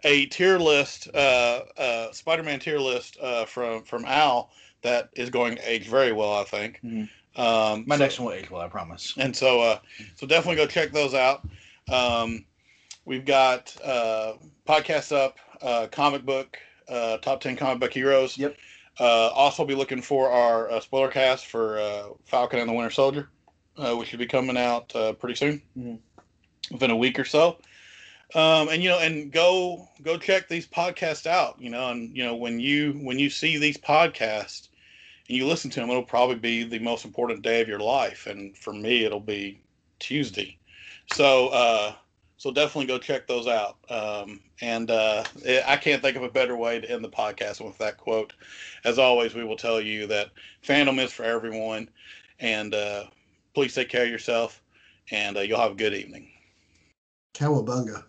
a tier list, uh, uh, Spider-Man tier list uh, from from Al that is going to age very well, I think. Mhm. Um, My so- next one will age well, I promise. and so uh, so definitely go check those out. Um, we've got uh, podcasts up, uh, comic book, uh, top ten comic book heroes. Yep. Uh, also be looking for our uh, spoiler cast for uh, Falcon and the Winter Soldier, uh, which should be coming out uh, pretty soon, Mhm. within a week or so. Um, and you know, and go go check these podcasts out. You know, and you know when you when you see these podcasts and you listen to them, it'll probably be the most important day of your life. And for me, it'll be Tuesday. So, uh, so definitely go check those out. Um, and uh, I can't think of a better way to end the podcast with that quote. As always, we will tell you that fandom is for everyone. And uh, please take care of yourself, and uh, you'll have a good evening. Cowabunga.